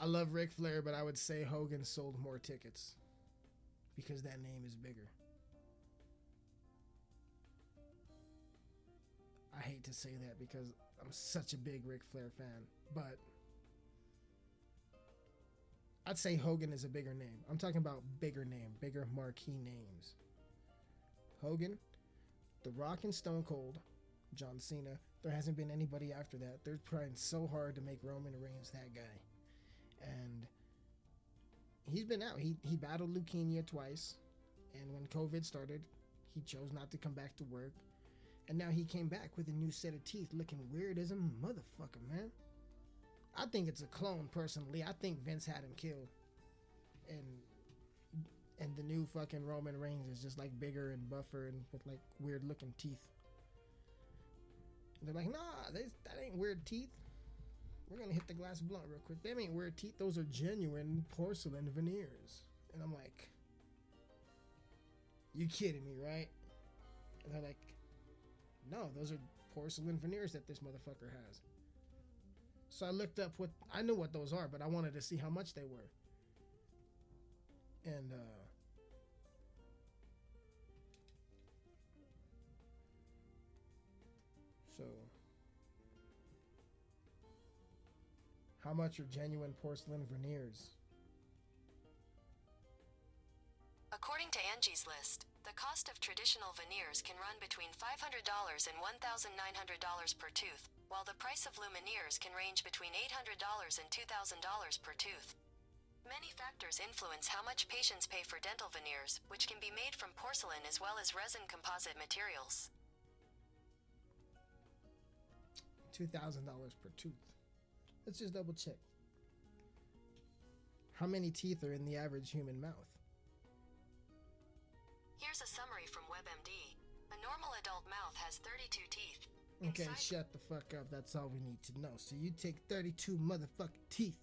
Speaker 4: I love Ric Flair, but I would say Hogan sold more tickets because that name is bigger. I hate to say that because I'm such a big Ric Flair fan, but I'd say Hogan is a bigger name. I'm talking about bigger name, bigger marquee names. Hogan, The Rock and Stone Cold, John Cena. There hasn't been anybody after that. They're trying so hard to make Roman Reigns that guy. And he's been out. He he battled leukemia twice, and when COVID started, he chose not to come back to work. And now he came back with a new set of teeth, looking weird as a motherfucker, man. I think it's a clone, personally. I think Vince had him killed, and and the new fucking Roman Reigns is just like bigger and buffer and with like weird looking teeth. They're like, nah, they, that ain't weird teeth. We're gonna hit the glass blunt real quick. Them ain't weird teeth. Those are genuine porcelain veneers. And I'm like, you kidding me, right? And they're like, no, those are porcelain veneers that this motherfucker has. So I looked up what I knew what those are, but I wanted to see how much they were. And uh so how much are genuine porcelain veneers?
Speaker 10: According to Angie's List, the cost of traditional veneers can run between $500 and $1,900 per tooth, while the price of lumineers can range between $800 and $2,000 per tooth. Many factors influence how much patients pay for dental veneers, which can be made from porcelain as well as resin composite materials.
Speaker 4: two thousand dollars per tooth. Let's just double check. How many teeth are in the average human mouth?
Speaker 10: Here's a summary from WebMD. A normal adult mouth has 32 teeth.
Speaker 4: Okay,
Speaker 10: Inside-
Speaker 4: shut the fuck up. That's all we need to know. So you take 32 motherfucking teeth.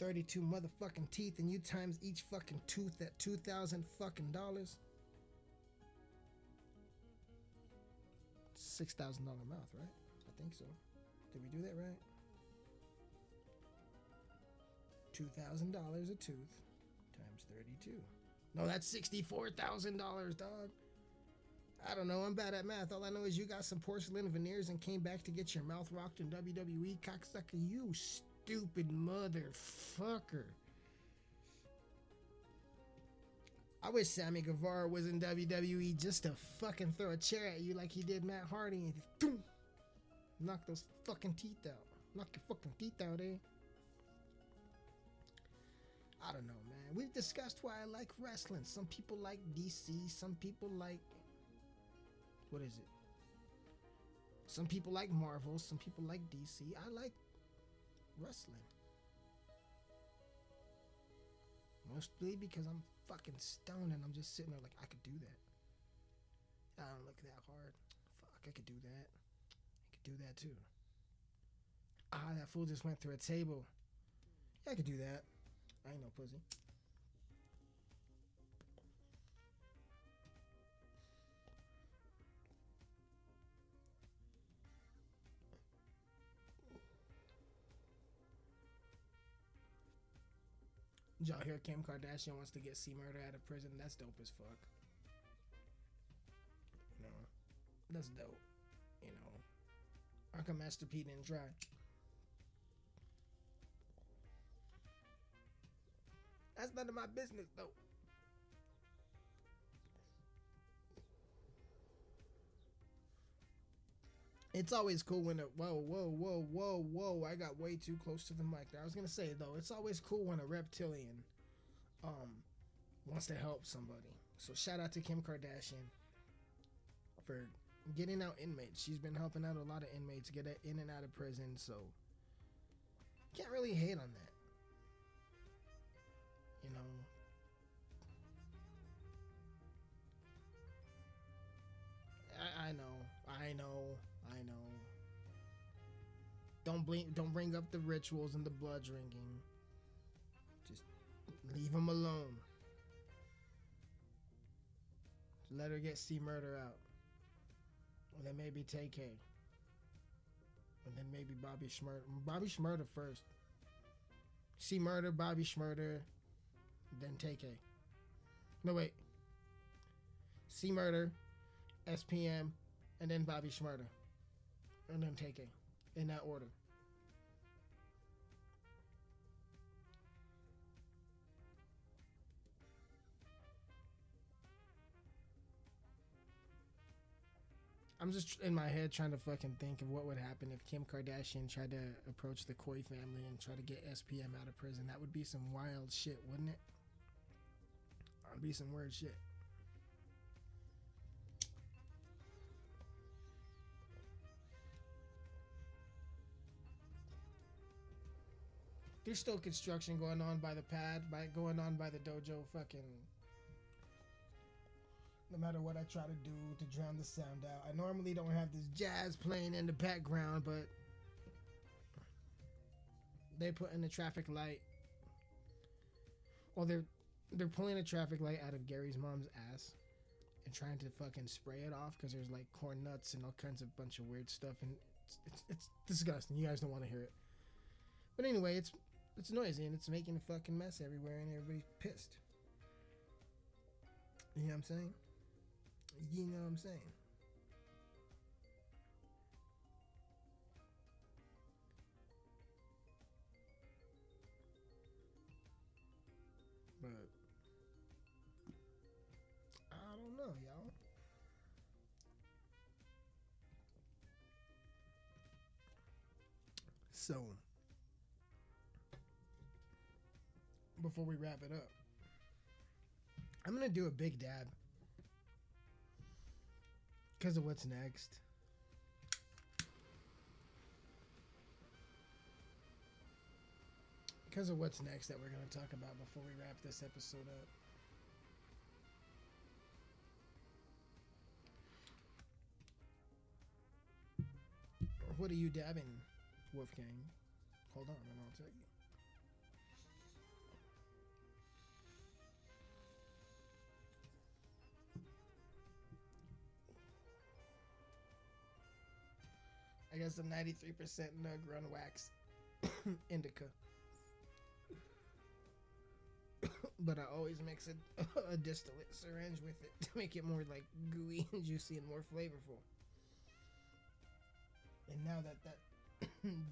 Speaker 4: 32 motherfucking teeth and you times each fucking tooth at 2000 fucking dollars. $6,000 mouth, right? I think so. Did we do that right? $2,000 a tooth times 32. No, that's $64,000, dog. I don't know. I'm bad at math. All I know is you got some porcelain veneers and came back to get your mouth rocked in WWE. Cocksucker, you stupid motherfucker. I wish Sammy Guevara was in WWE just to fucking throw a chair at you like he did Matt Hardy and boom, knock those fucking teeth out. Knock your fucking teeth out, eh? I don't know, man. We've discussed why I like wrestling. Some people like DC, some people like what is it? Some people like Marvel, some people like DC. I like wrestling. Mostly because I'm fucking stoned and I'm just sitting there like I could do that. I don't look that hard. Fuck, I could do that. I could do that too. Ah, that fool just went through a table. Yeah, I could do that. I ain't no pussy. Did y'all hear Kim Kardashian wants to get C Murder out of prison? That's dope as fuck. You know, that's dope. You know, Arkham Master P didn't try. That's none of my business though. It's always cool when a whoa, whoa, whoa, whoa, whoa. I got way too close to the mic there. I was gonna say though, it's always cool when a reptilian um wants to help somebody. So shout out to Kim Kardashian for getting out inmates. She's been helping out a lot of inmates get in and out of prison, so can't really hate on that. You know. I, I know, I know, I know. Don't bring don't bring up the rituals and the blood drinking. Just leave them alone. Let her get C murder out. And then maybe TK. And then maybe Bobby Shmurda. Bobby Shmurda first. C murder, Bobby Shmurda, then TK. No wait. C murder, SPM, and then Bobby Shmurda. And then TK. In that order. I'm just in my head trying to fucking think of what would happen if Kim Kardashian tried to approach the Coy family and try to get SPM out of prison. That would be some wild shit, wouldn't it? That'd be some weird shit. There's still construction going on by the pad, by going on by the dojo. Fucking no matter what I try to do to drown the sound out. I normally don't have this jazz playing in the background, but they put in the traffic light. Well, they're they're pulling a traffic light out of Gary's mom's ass and trying to fucking spray it off because there's like corn nuts and all kinds of bunch of weird stuff and it's, it's, it's disgusting. You guys don't want to hear it. But anyway, it's it's noisy and it's making a fucking mess everywhere and everybody's pissed. You know what I'm saying? You know what I'm saying? But I don't know, y'all. So before we wrap it up, I'm gonna do a big dab because of what's next. Because of what's next that we're to talk about before we wrap this episode up. What are you dabbing, Wolfgang? Hold on, and I'll tell you. I guess some 93% nug run wax indica. but I always mix a, a distillate syringe with it to make it more like gooey and juicy and more flavorful. And now that that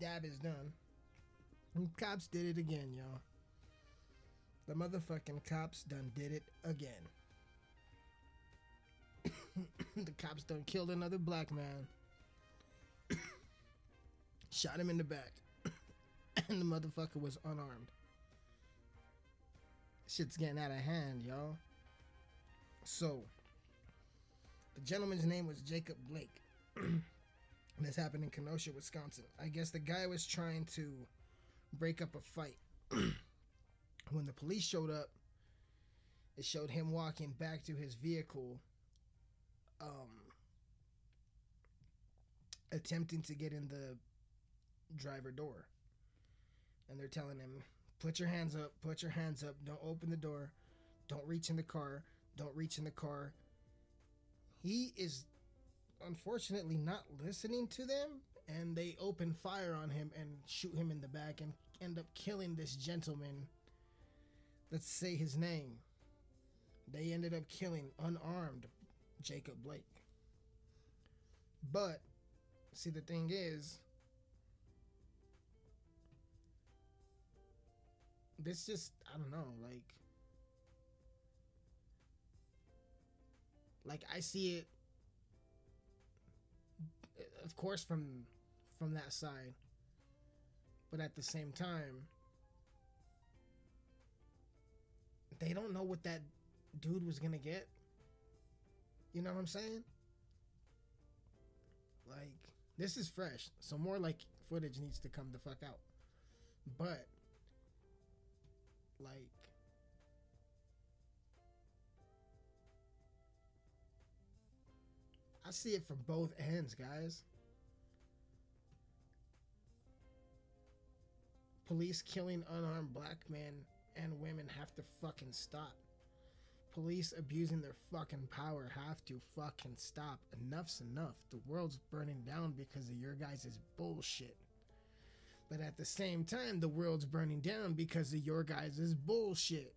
Speaker 4: dab is done, cops did it again, y'all. The motherfucking cops done did it again. the cops done killed another black man shot him in the back, and the motherfucker was unarmed. Shit's getting out of hand, y'all. So, the gentleman's name was Jacob Blake. And this happened in Kenosha, Wisconsin. I guess the guy was trying to break up a fight. when the police showed up, it showed him walking back to his vehicle, um, attempting to get in the driver door. And they're telling him, put your hands up, put your hands up, don't open the door, don't reach in the car, don't reach in the car. He is unfortunately not listening to them, and they open fire on him and shoot him in the back and end up killing this gentleman. Let's say his name. They ended up killing unarmed Jacob Blake. But, see, the thing is, this just I don't know, like like I see it of course from from that side. But at the same time, they don't know what that dude was going to get. You know what I'm saying? Like, this is fresh. So more like footage needs to come the fuck out. But like I see it from both ends, guys. Police killing unarmed black men and women have to fucking stop. Police abusing their fucking power have to fucking stop. Enough's enough. The world's burning down because of your guys' bullshit. But at the same time, the world's burning down because of your guys' bullshit.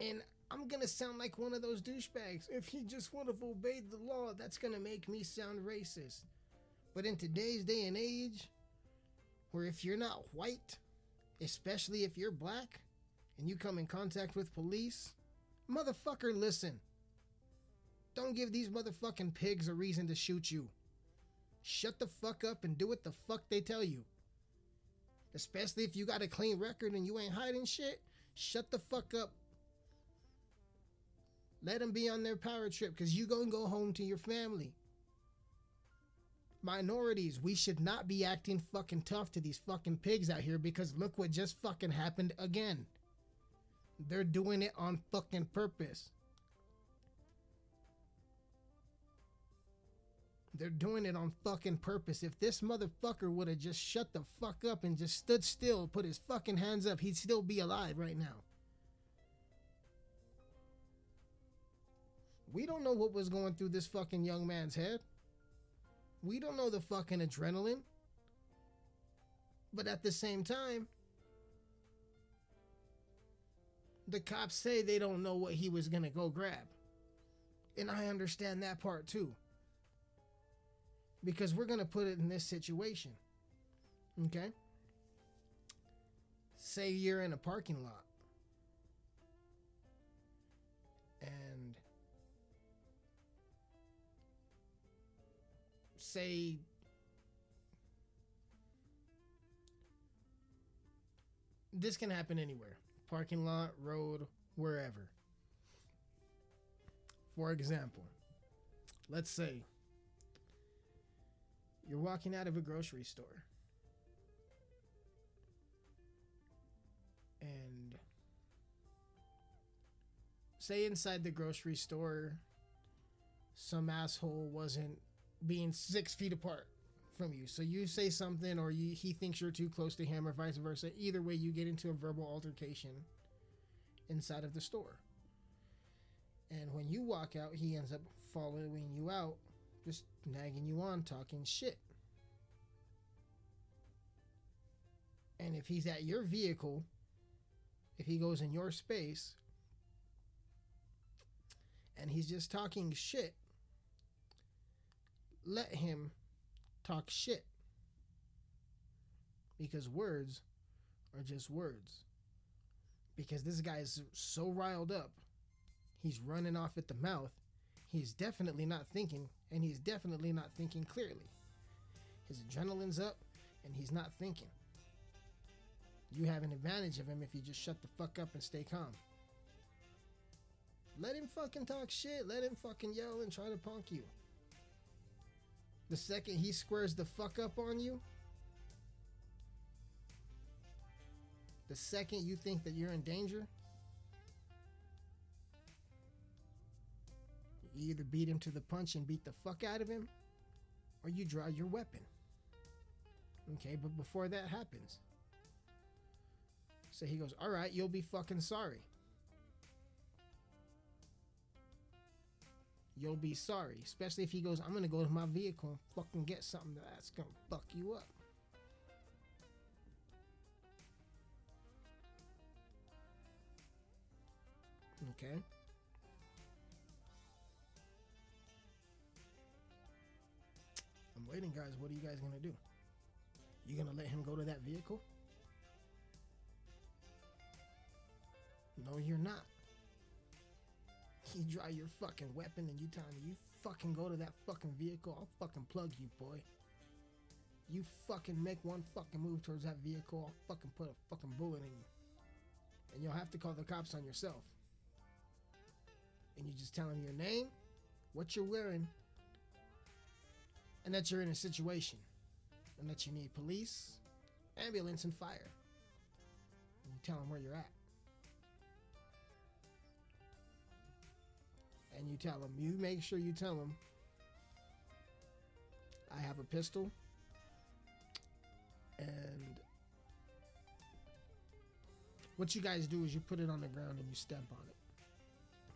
Speaker 4: And I'm gonna sound like one of those douchebags. If he just would have obeyed the law, that's gonna make me sound racist. But in today's day and age, where if you're not white, especially if you're black, and you come in contact with police, motherfucker, listen. Don't give these motherfucking pigs a reason to shoot you. Shut the fuck up and do what the fuck they tell you. Especially if you got a clean record and you ain't hiding shit, shut the fuck up. Let them be on their power trip because you gonna go home to your family. Minorities, we should not be acting fucking tough to these fucking pigs out here because look what just fucking happened again. They're doing it on fucking purpose. They're doing it on fucking purpose. If this motherfucker would have just shut the fuck up and just stood still, put his fucking hands up, he'd still be alive right now. We don't know what was going through this fucking young man's head. We don't know the fucking adrenaline. But at the same time, the cops say they don't know what he was gonna go grab. And I understand that part too. Because we're gonna put it in this situation. Okay? Say you're in a parking lot. And say this can happen anywhere parking lot road wherever for example let's say you're walking out of a grocery store and say inside the grocery store some asshole wasn't being six feet apart from you. So you say something, or you, he thinks you're too close to him, or vice versa. Either way, you get into a verbal altercation inside of the store. And when you walk out, he ends up following you out, just nagging you on, talking shit. And if he's at your vehicle, if he goes in your space, and he's just talking shit, let him talk shit. Because words are just words. Because this guy is so riled up, he's running off at the mouth. He's definitely not thinking, and he's definitely not thinking clearly. His adrenaline's up, and he's not thinking. You have an advantage of him if you just shut the fuck up and stay calm. Let him fucking talk shit. Let him fucking yell and try to punk you. The second he squares the fuck up on you, the second you think that you're in danger, you either beat him to the punch and beat the fuck out of him, or you draw your weapon. Okay, but before that happens, so he goes, All right, you'll be fucking sorry. You'll be sorry. Especially if he goes, I'm gonna go to my vehicle and fucking get something that's gonna fuck you up. Okay. Waiting, guys. What are you guys gonna do? You gonna let him go to that vehicle? No, you're not. You draw your fucking weapon and you tell me you fucking go to that fucking vehicle, I'll fucking plug you, boy. You fucking make one fucking move towards that vehicle, I'll fucking put a fucking bullet in you. And you'll have to call the cops on yourself. And you just tell them your name, what you're wearing, and that you're in a situation, and that you need police, ambulance, and fire. And you tell them where you're at. And you tell them, you make sure you tell them, I have a pistol, and what you guys do is you put it on the ground and you step on it.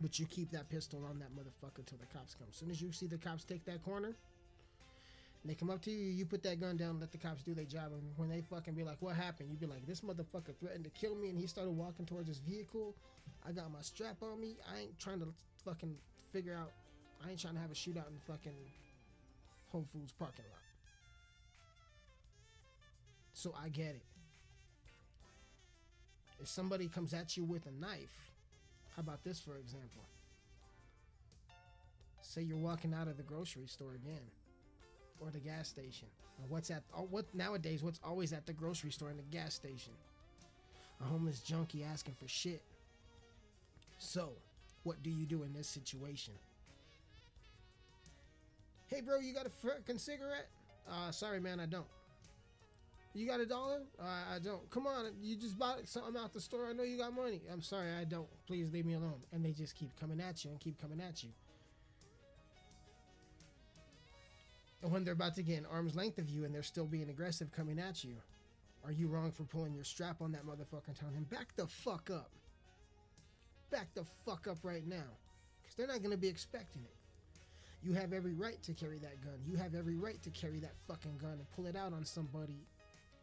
Speaker 4: But you keep that pistol on that motherfucker till the cops come. As soon as you see the cops take that corner, they come up to you, you put that gun down, let the cops do their job. And when they fucking be like, what happened? You be like, this motherfucker threatened to kill me and he started walking towards his vehicle. I got my strap on me. I ain't trying to fucking figure out, I ain't trying to have a shootout in fucking Whole Foods parking lot. So I get it. If somebody comes at you with a knife, how about this for example? Say you're walking out of the grocery store again, or the gas station. Or what's at or what nowadays? What's always at the grocery store and the gas station? A homeless junkie asking for shit. So, what do you do in this situation? Hey, bro, you got a fucking cigarette? Uh, sorry, man, I don't. You got a dollar? Uh, I don't. Come on, you just bought something out the store. I know you got money. I'm sorry, I don't. Please leave me alone. And they just keep coming at you and keep coming at you. When they're about to get an arm's length of you and they're still being aggressive coming at you, are you wrong for pulling your strap on that motherfucker and telling him, back the fuck up? Back the fuck up right now. Because they're not going to be expecting it. You have every right to carry that gun. You have every right to carry that fucking gun and pull it out on somebody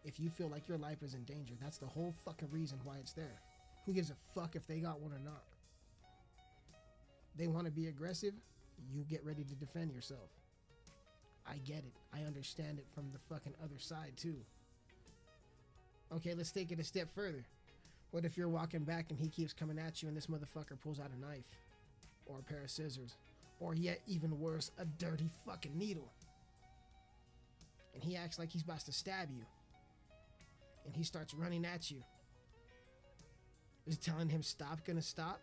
Speaker 4: if you feel like your life is in danger. That's the whole fucking reason why it's there. Who gives a fuck if they got one or not? They want to be aggressive, you get ready to defend yourself. I get it. I understand it from the fucking other side too. Okay, let's take it a step further. What if you're walking back and he keeps coming at you and this motherfucker pulls out a knife or a pair of scissors or yet even worse, a dirty fucking needle? And he acts like he's about to stab you and he starts running at you. Is telling him stop gonna stop?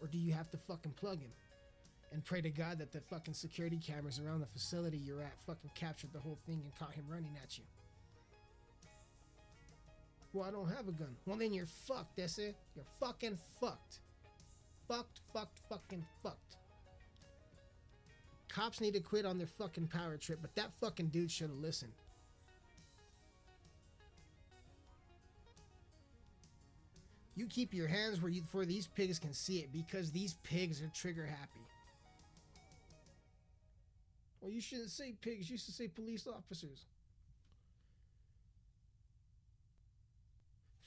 Speaker 4: Or do you have to fucking plug him? And pray to God that the fucking security cameras around the facility you're at fucking captured the whole thing and caught him running at you. Well, I don't have a gun. Well, then you're fucked, that's it. You're fucking fucked. Fucked, fucked, fucking fucked. Cops need to quit on their fucking power trip, but that fucking dude should have listened. You keep your hands where you where these pigs can see it because these pigs are trigger happy. Well, you shouldn't say pigs, you should say police officers.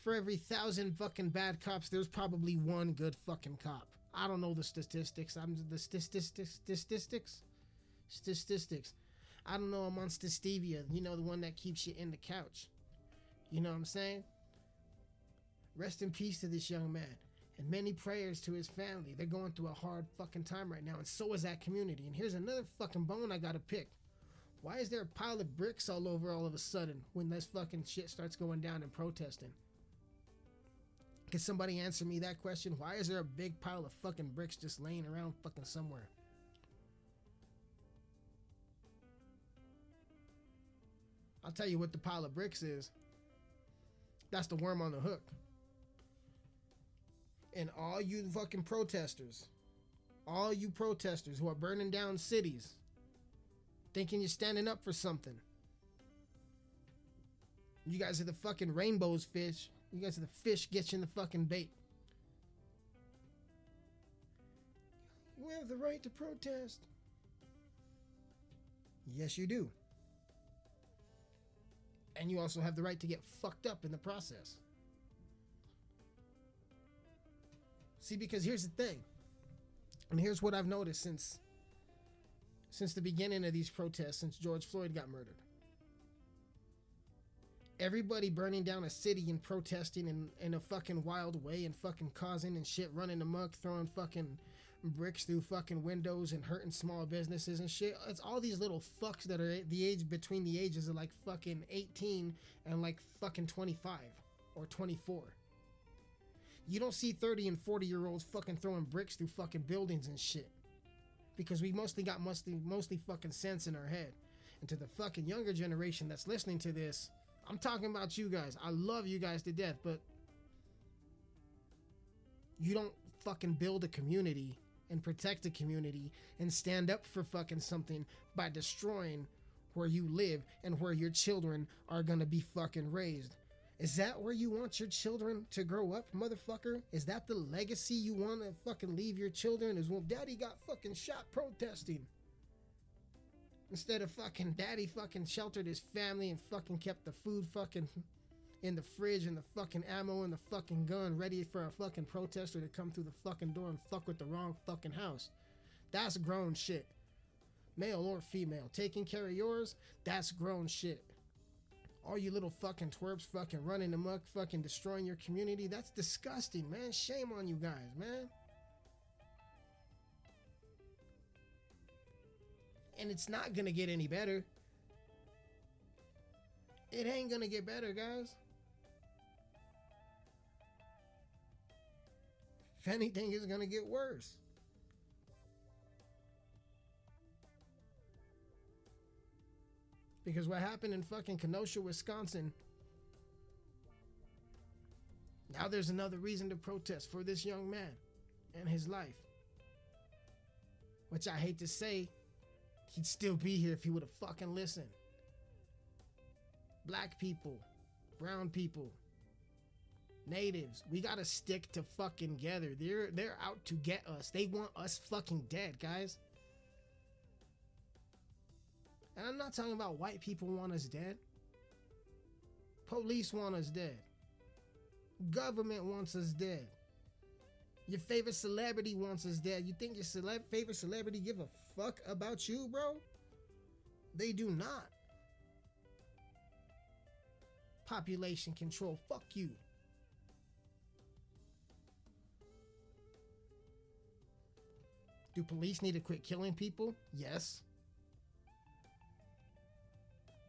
Speaker 4: For every thousand fucking bad cops, there's probably one good fucking cop. I don't know the statistics. I'm the statistics, statistics, statistics. I don't know. I'm on Stevia. You know the one that keeps you in the couch. You know what I'm saying? Rest in peace to this young man. And many prayers to his family. They're going through a hard fucking time right now, and so is that community. And here's another fucking bone I gotta pick. Why is there a pile of bricks all over all of a sudden when this fucking shit starts going down and protesting? Can somebody answer me that question? Why is there a big pile of fucking bricks just laying around fucking somewhere? I'll tell you what the pile of bricks is. That's the worm on the hook and all you fucking protesters, all you protesters who are burning down cities, thinking you're standing up for something. You guys are the fucking rainbows fish. You guys are the fish getting the fucking bait. We have the right to protest. Yes, you do. And you also have the right to get fucked up in the process. See, because here's the thing, and here's what I've noticed since since the beginning of these protests, since George Floyd got murdered. Everybody burning down a city and protesting in, in a fucking wild way and fucking causing and shit, running amok, throwing fucking bricks through fucking windows and hurting small businesses and shit. It's all these little fucks that are the age between the ages of like fucking 18 and like fucking 25 or 24. You don't see 30 and 40 year olds fucking throwing bricks through fucking buildings and shit. Because we mostly got mostly mostly fucking sense in our head. And to the fucking younger generation that's listening to this, I'm talking about you guys. I love you guys to death, but you don't fucking build a community and protect a community and stand up for fucking something by destroying where you live and where your children are gonna be fucking raised. Is that where you want your children to grow up, motherfucker? Is that the legacy you want to fucking leave your children? Is well, daddy got fucking shot protesting. Instead of fucking daddy fucking sheltered his family and fucking kept the food fucking in the fridge and the fucking ammo and the fucking gun ready for a fucking protester to come through the fucking door and fuck with the wrong fucking house. That's grown shit. Male or female. Taking care of yours, that's grown shit. All you little fucking twerps fucking running amok, fucking destroying your community, that's disgusting, man. Shame on you guys, man. And it's not gonna get any better. It ain't gonna get better, guys. If anything, it's gonna get worse. Because what happened in fucking Kenosha, Wisconsin, now there's another reason to protest for this young man and his life. Which I hate to say, he'd still be here if he would have fucking listened. Black people, brown people, natives, we gotta stick to fucking together. They're they're out to get us. They want us fucking dead, guys. And I'm not talking about white people want us dead. Police want us dead. Government wants us dead. Your favorite celebrity wants us dead. You think your celeb- favorite celebrity give a fuck about you, bro? They do not. Population control. Fuck you. Do police need to quit killing people? Yes.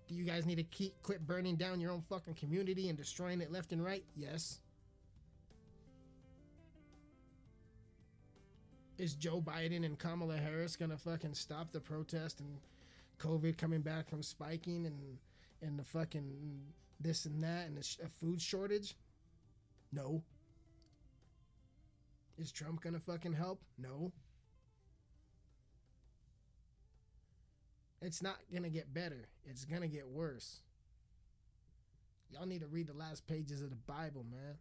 Speaker 4: Do you guys need to keep quit burning down your own fucking community and destroying it left and right? Yes. Is Joe Biden and Kamala Harris gonna fucking stop the protest and COVID coming back from spiking and and the fucking this and that and a, food shortage? No. Is Trump gonna fucking help? No. It's not gonna get better. It's gonna get worse. Y'all need to read the last pages of the Bible, man.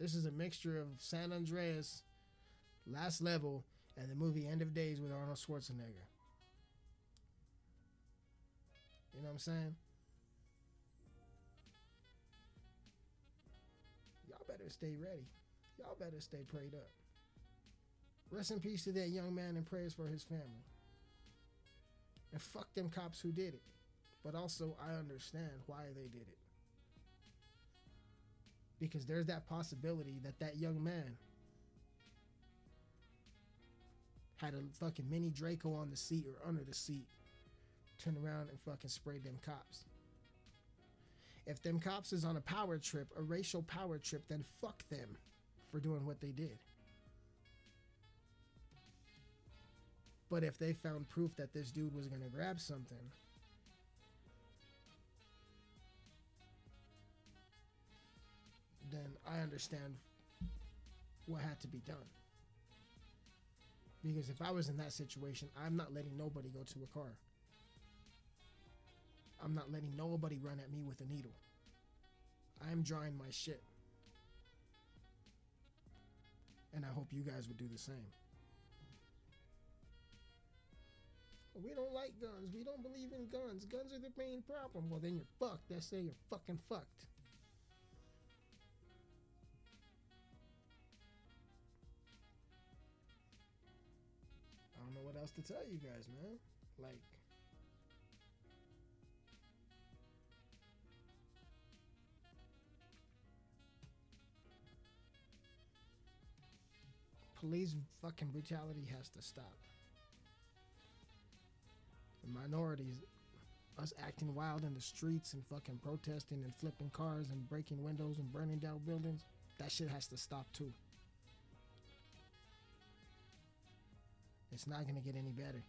Speaker 4: This is a mixture of San Andreas, Last Level, and the movie End of Days with Arnold Schwarzenegger. You know what I'm saying? Y'all better stay ready. Y'all better stay prayed up. Rest in peace to that young man and prayers for his family. And fuck them cops who did it. But also, I understand why they did it. Because there's that possibility that that young man had a fucking mini Draco on the seat or under the seat, turned around and fucking sprayed them cops. If them cops is on a power trip, a racial power trip, then fuck them for doing what they did. But if they found proof that this dude was gonna grab something, then I understand what had to be done. Because if I was in that situation, I'm not letting nobody go to a car. I'm not letting nobody run at me with a needle. I'm drawing my shit. And I hope you guys would do the same. We don't like guns. We don't believe in guns. Guns are the main problem. Well, then you're fucked. That's say you're fucking fucked. I don't know what else to tell you guys, man. Like, police fucking brutality has to stop. The minorities us acting wild in the streets and fucking protesting and flipping cars and breaking windows and burning down buildings, that shit has to stop too. It's not gonna get any better.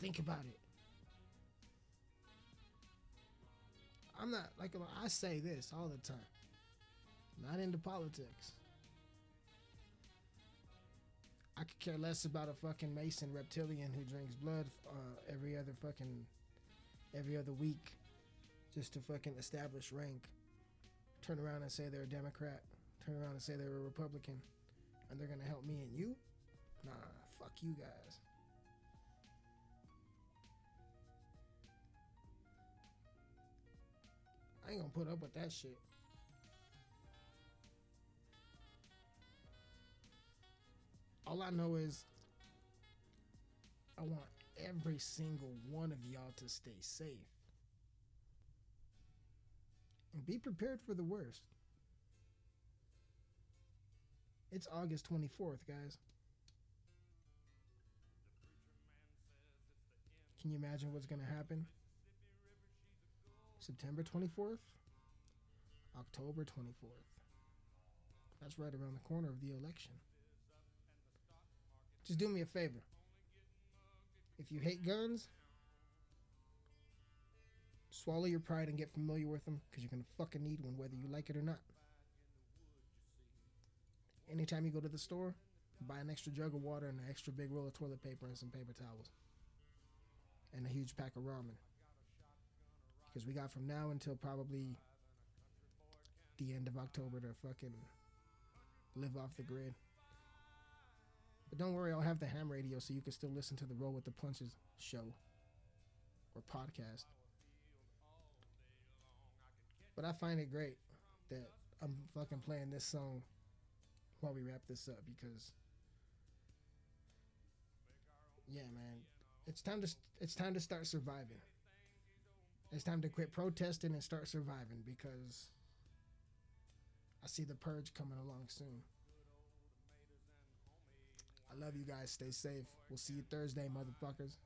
Speaker 4: Think about it. I'm not like I say this all the time. Not into politics. I could care less about a fucking Mason reptilian who drinks blood uh, every other fucking every other week just to fucking establish rank. Turn around and say they're a Democrat. Turn around and say they're a Republican, and they're gonna help me and you. Nah, fuck you guys. I ain't gonna put up with that shit. All I know is I want every single one of y'all to stay safe. And be prepared for the worst. It's August 24th, guys. Can you imagine what's going to happen? September 24th? October 24th. That's right around the corner of the election. Just do me a favor. If you hate guns, swallow your pride and get familiar with them because you're going to fucking need one whether you like it or not. Anytime you go to the store, buy an extra jug of water and an extra big roll of toilet paper and some paper towels. And a huge pack of ramen. Because we got from now until probably the end of October to fucking live off the grid. But don't worry, I'll have the ham radio so you can still listen to the Roll with the Punches show or podcast. But I find it great that I'm fucking playing this song while we wrap this up because yeah, man, it's time to it's time to start surviving. It's time to quit protesting and start surviving because I see the purge coming along soon. I love you guys. Stay safe. We'll see you Thursday, motherfuckers.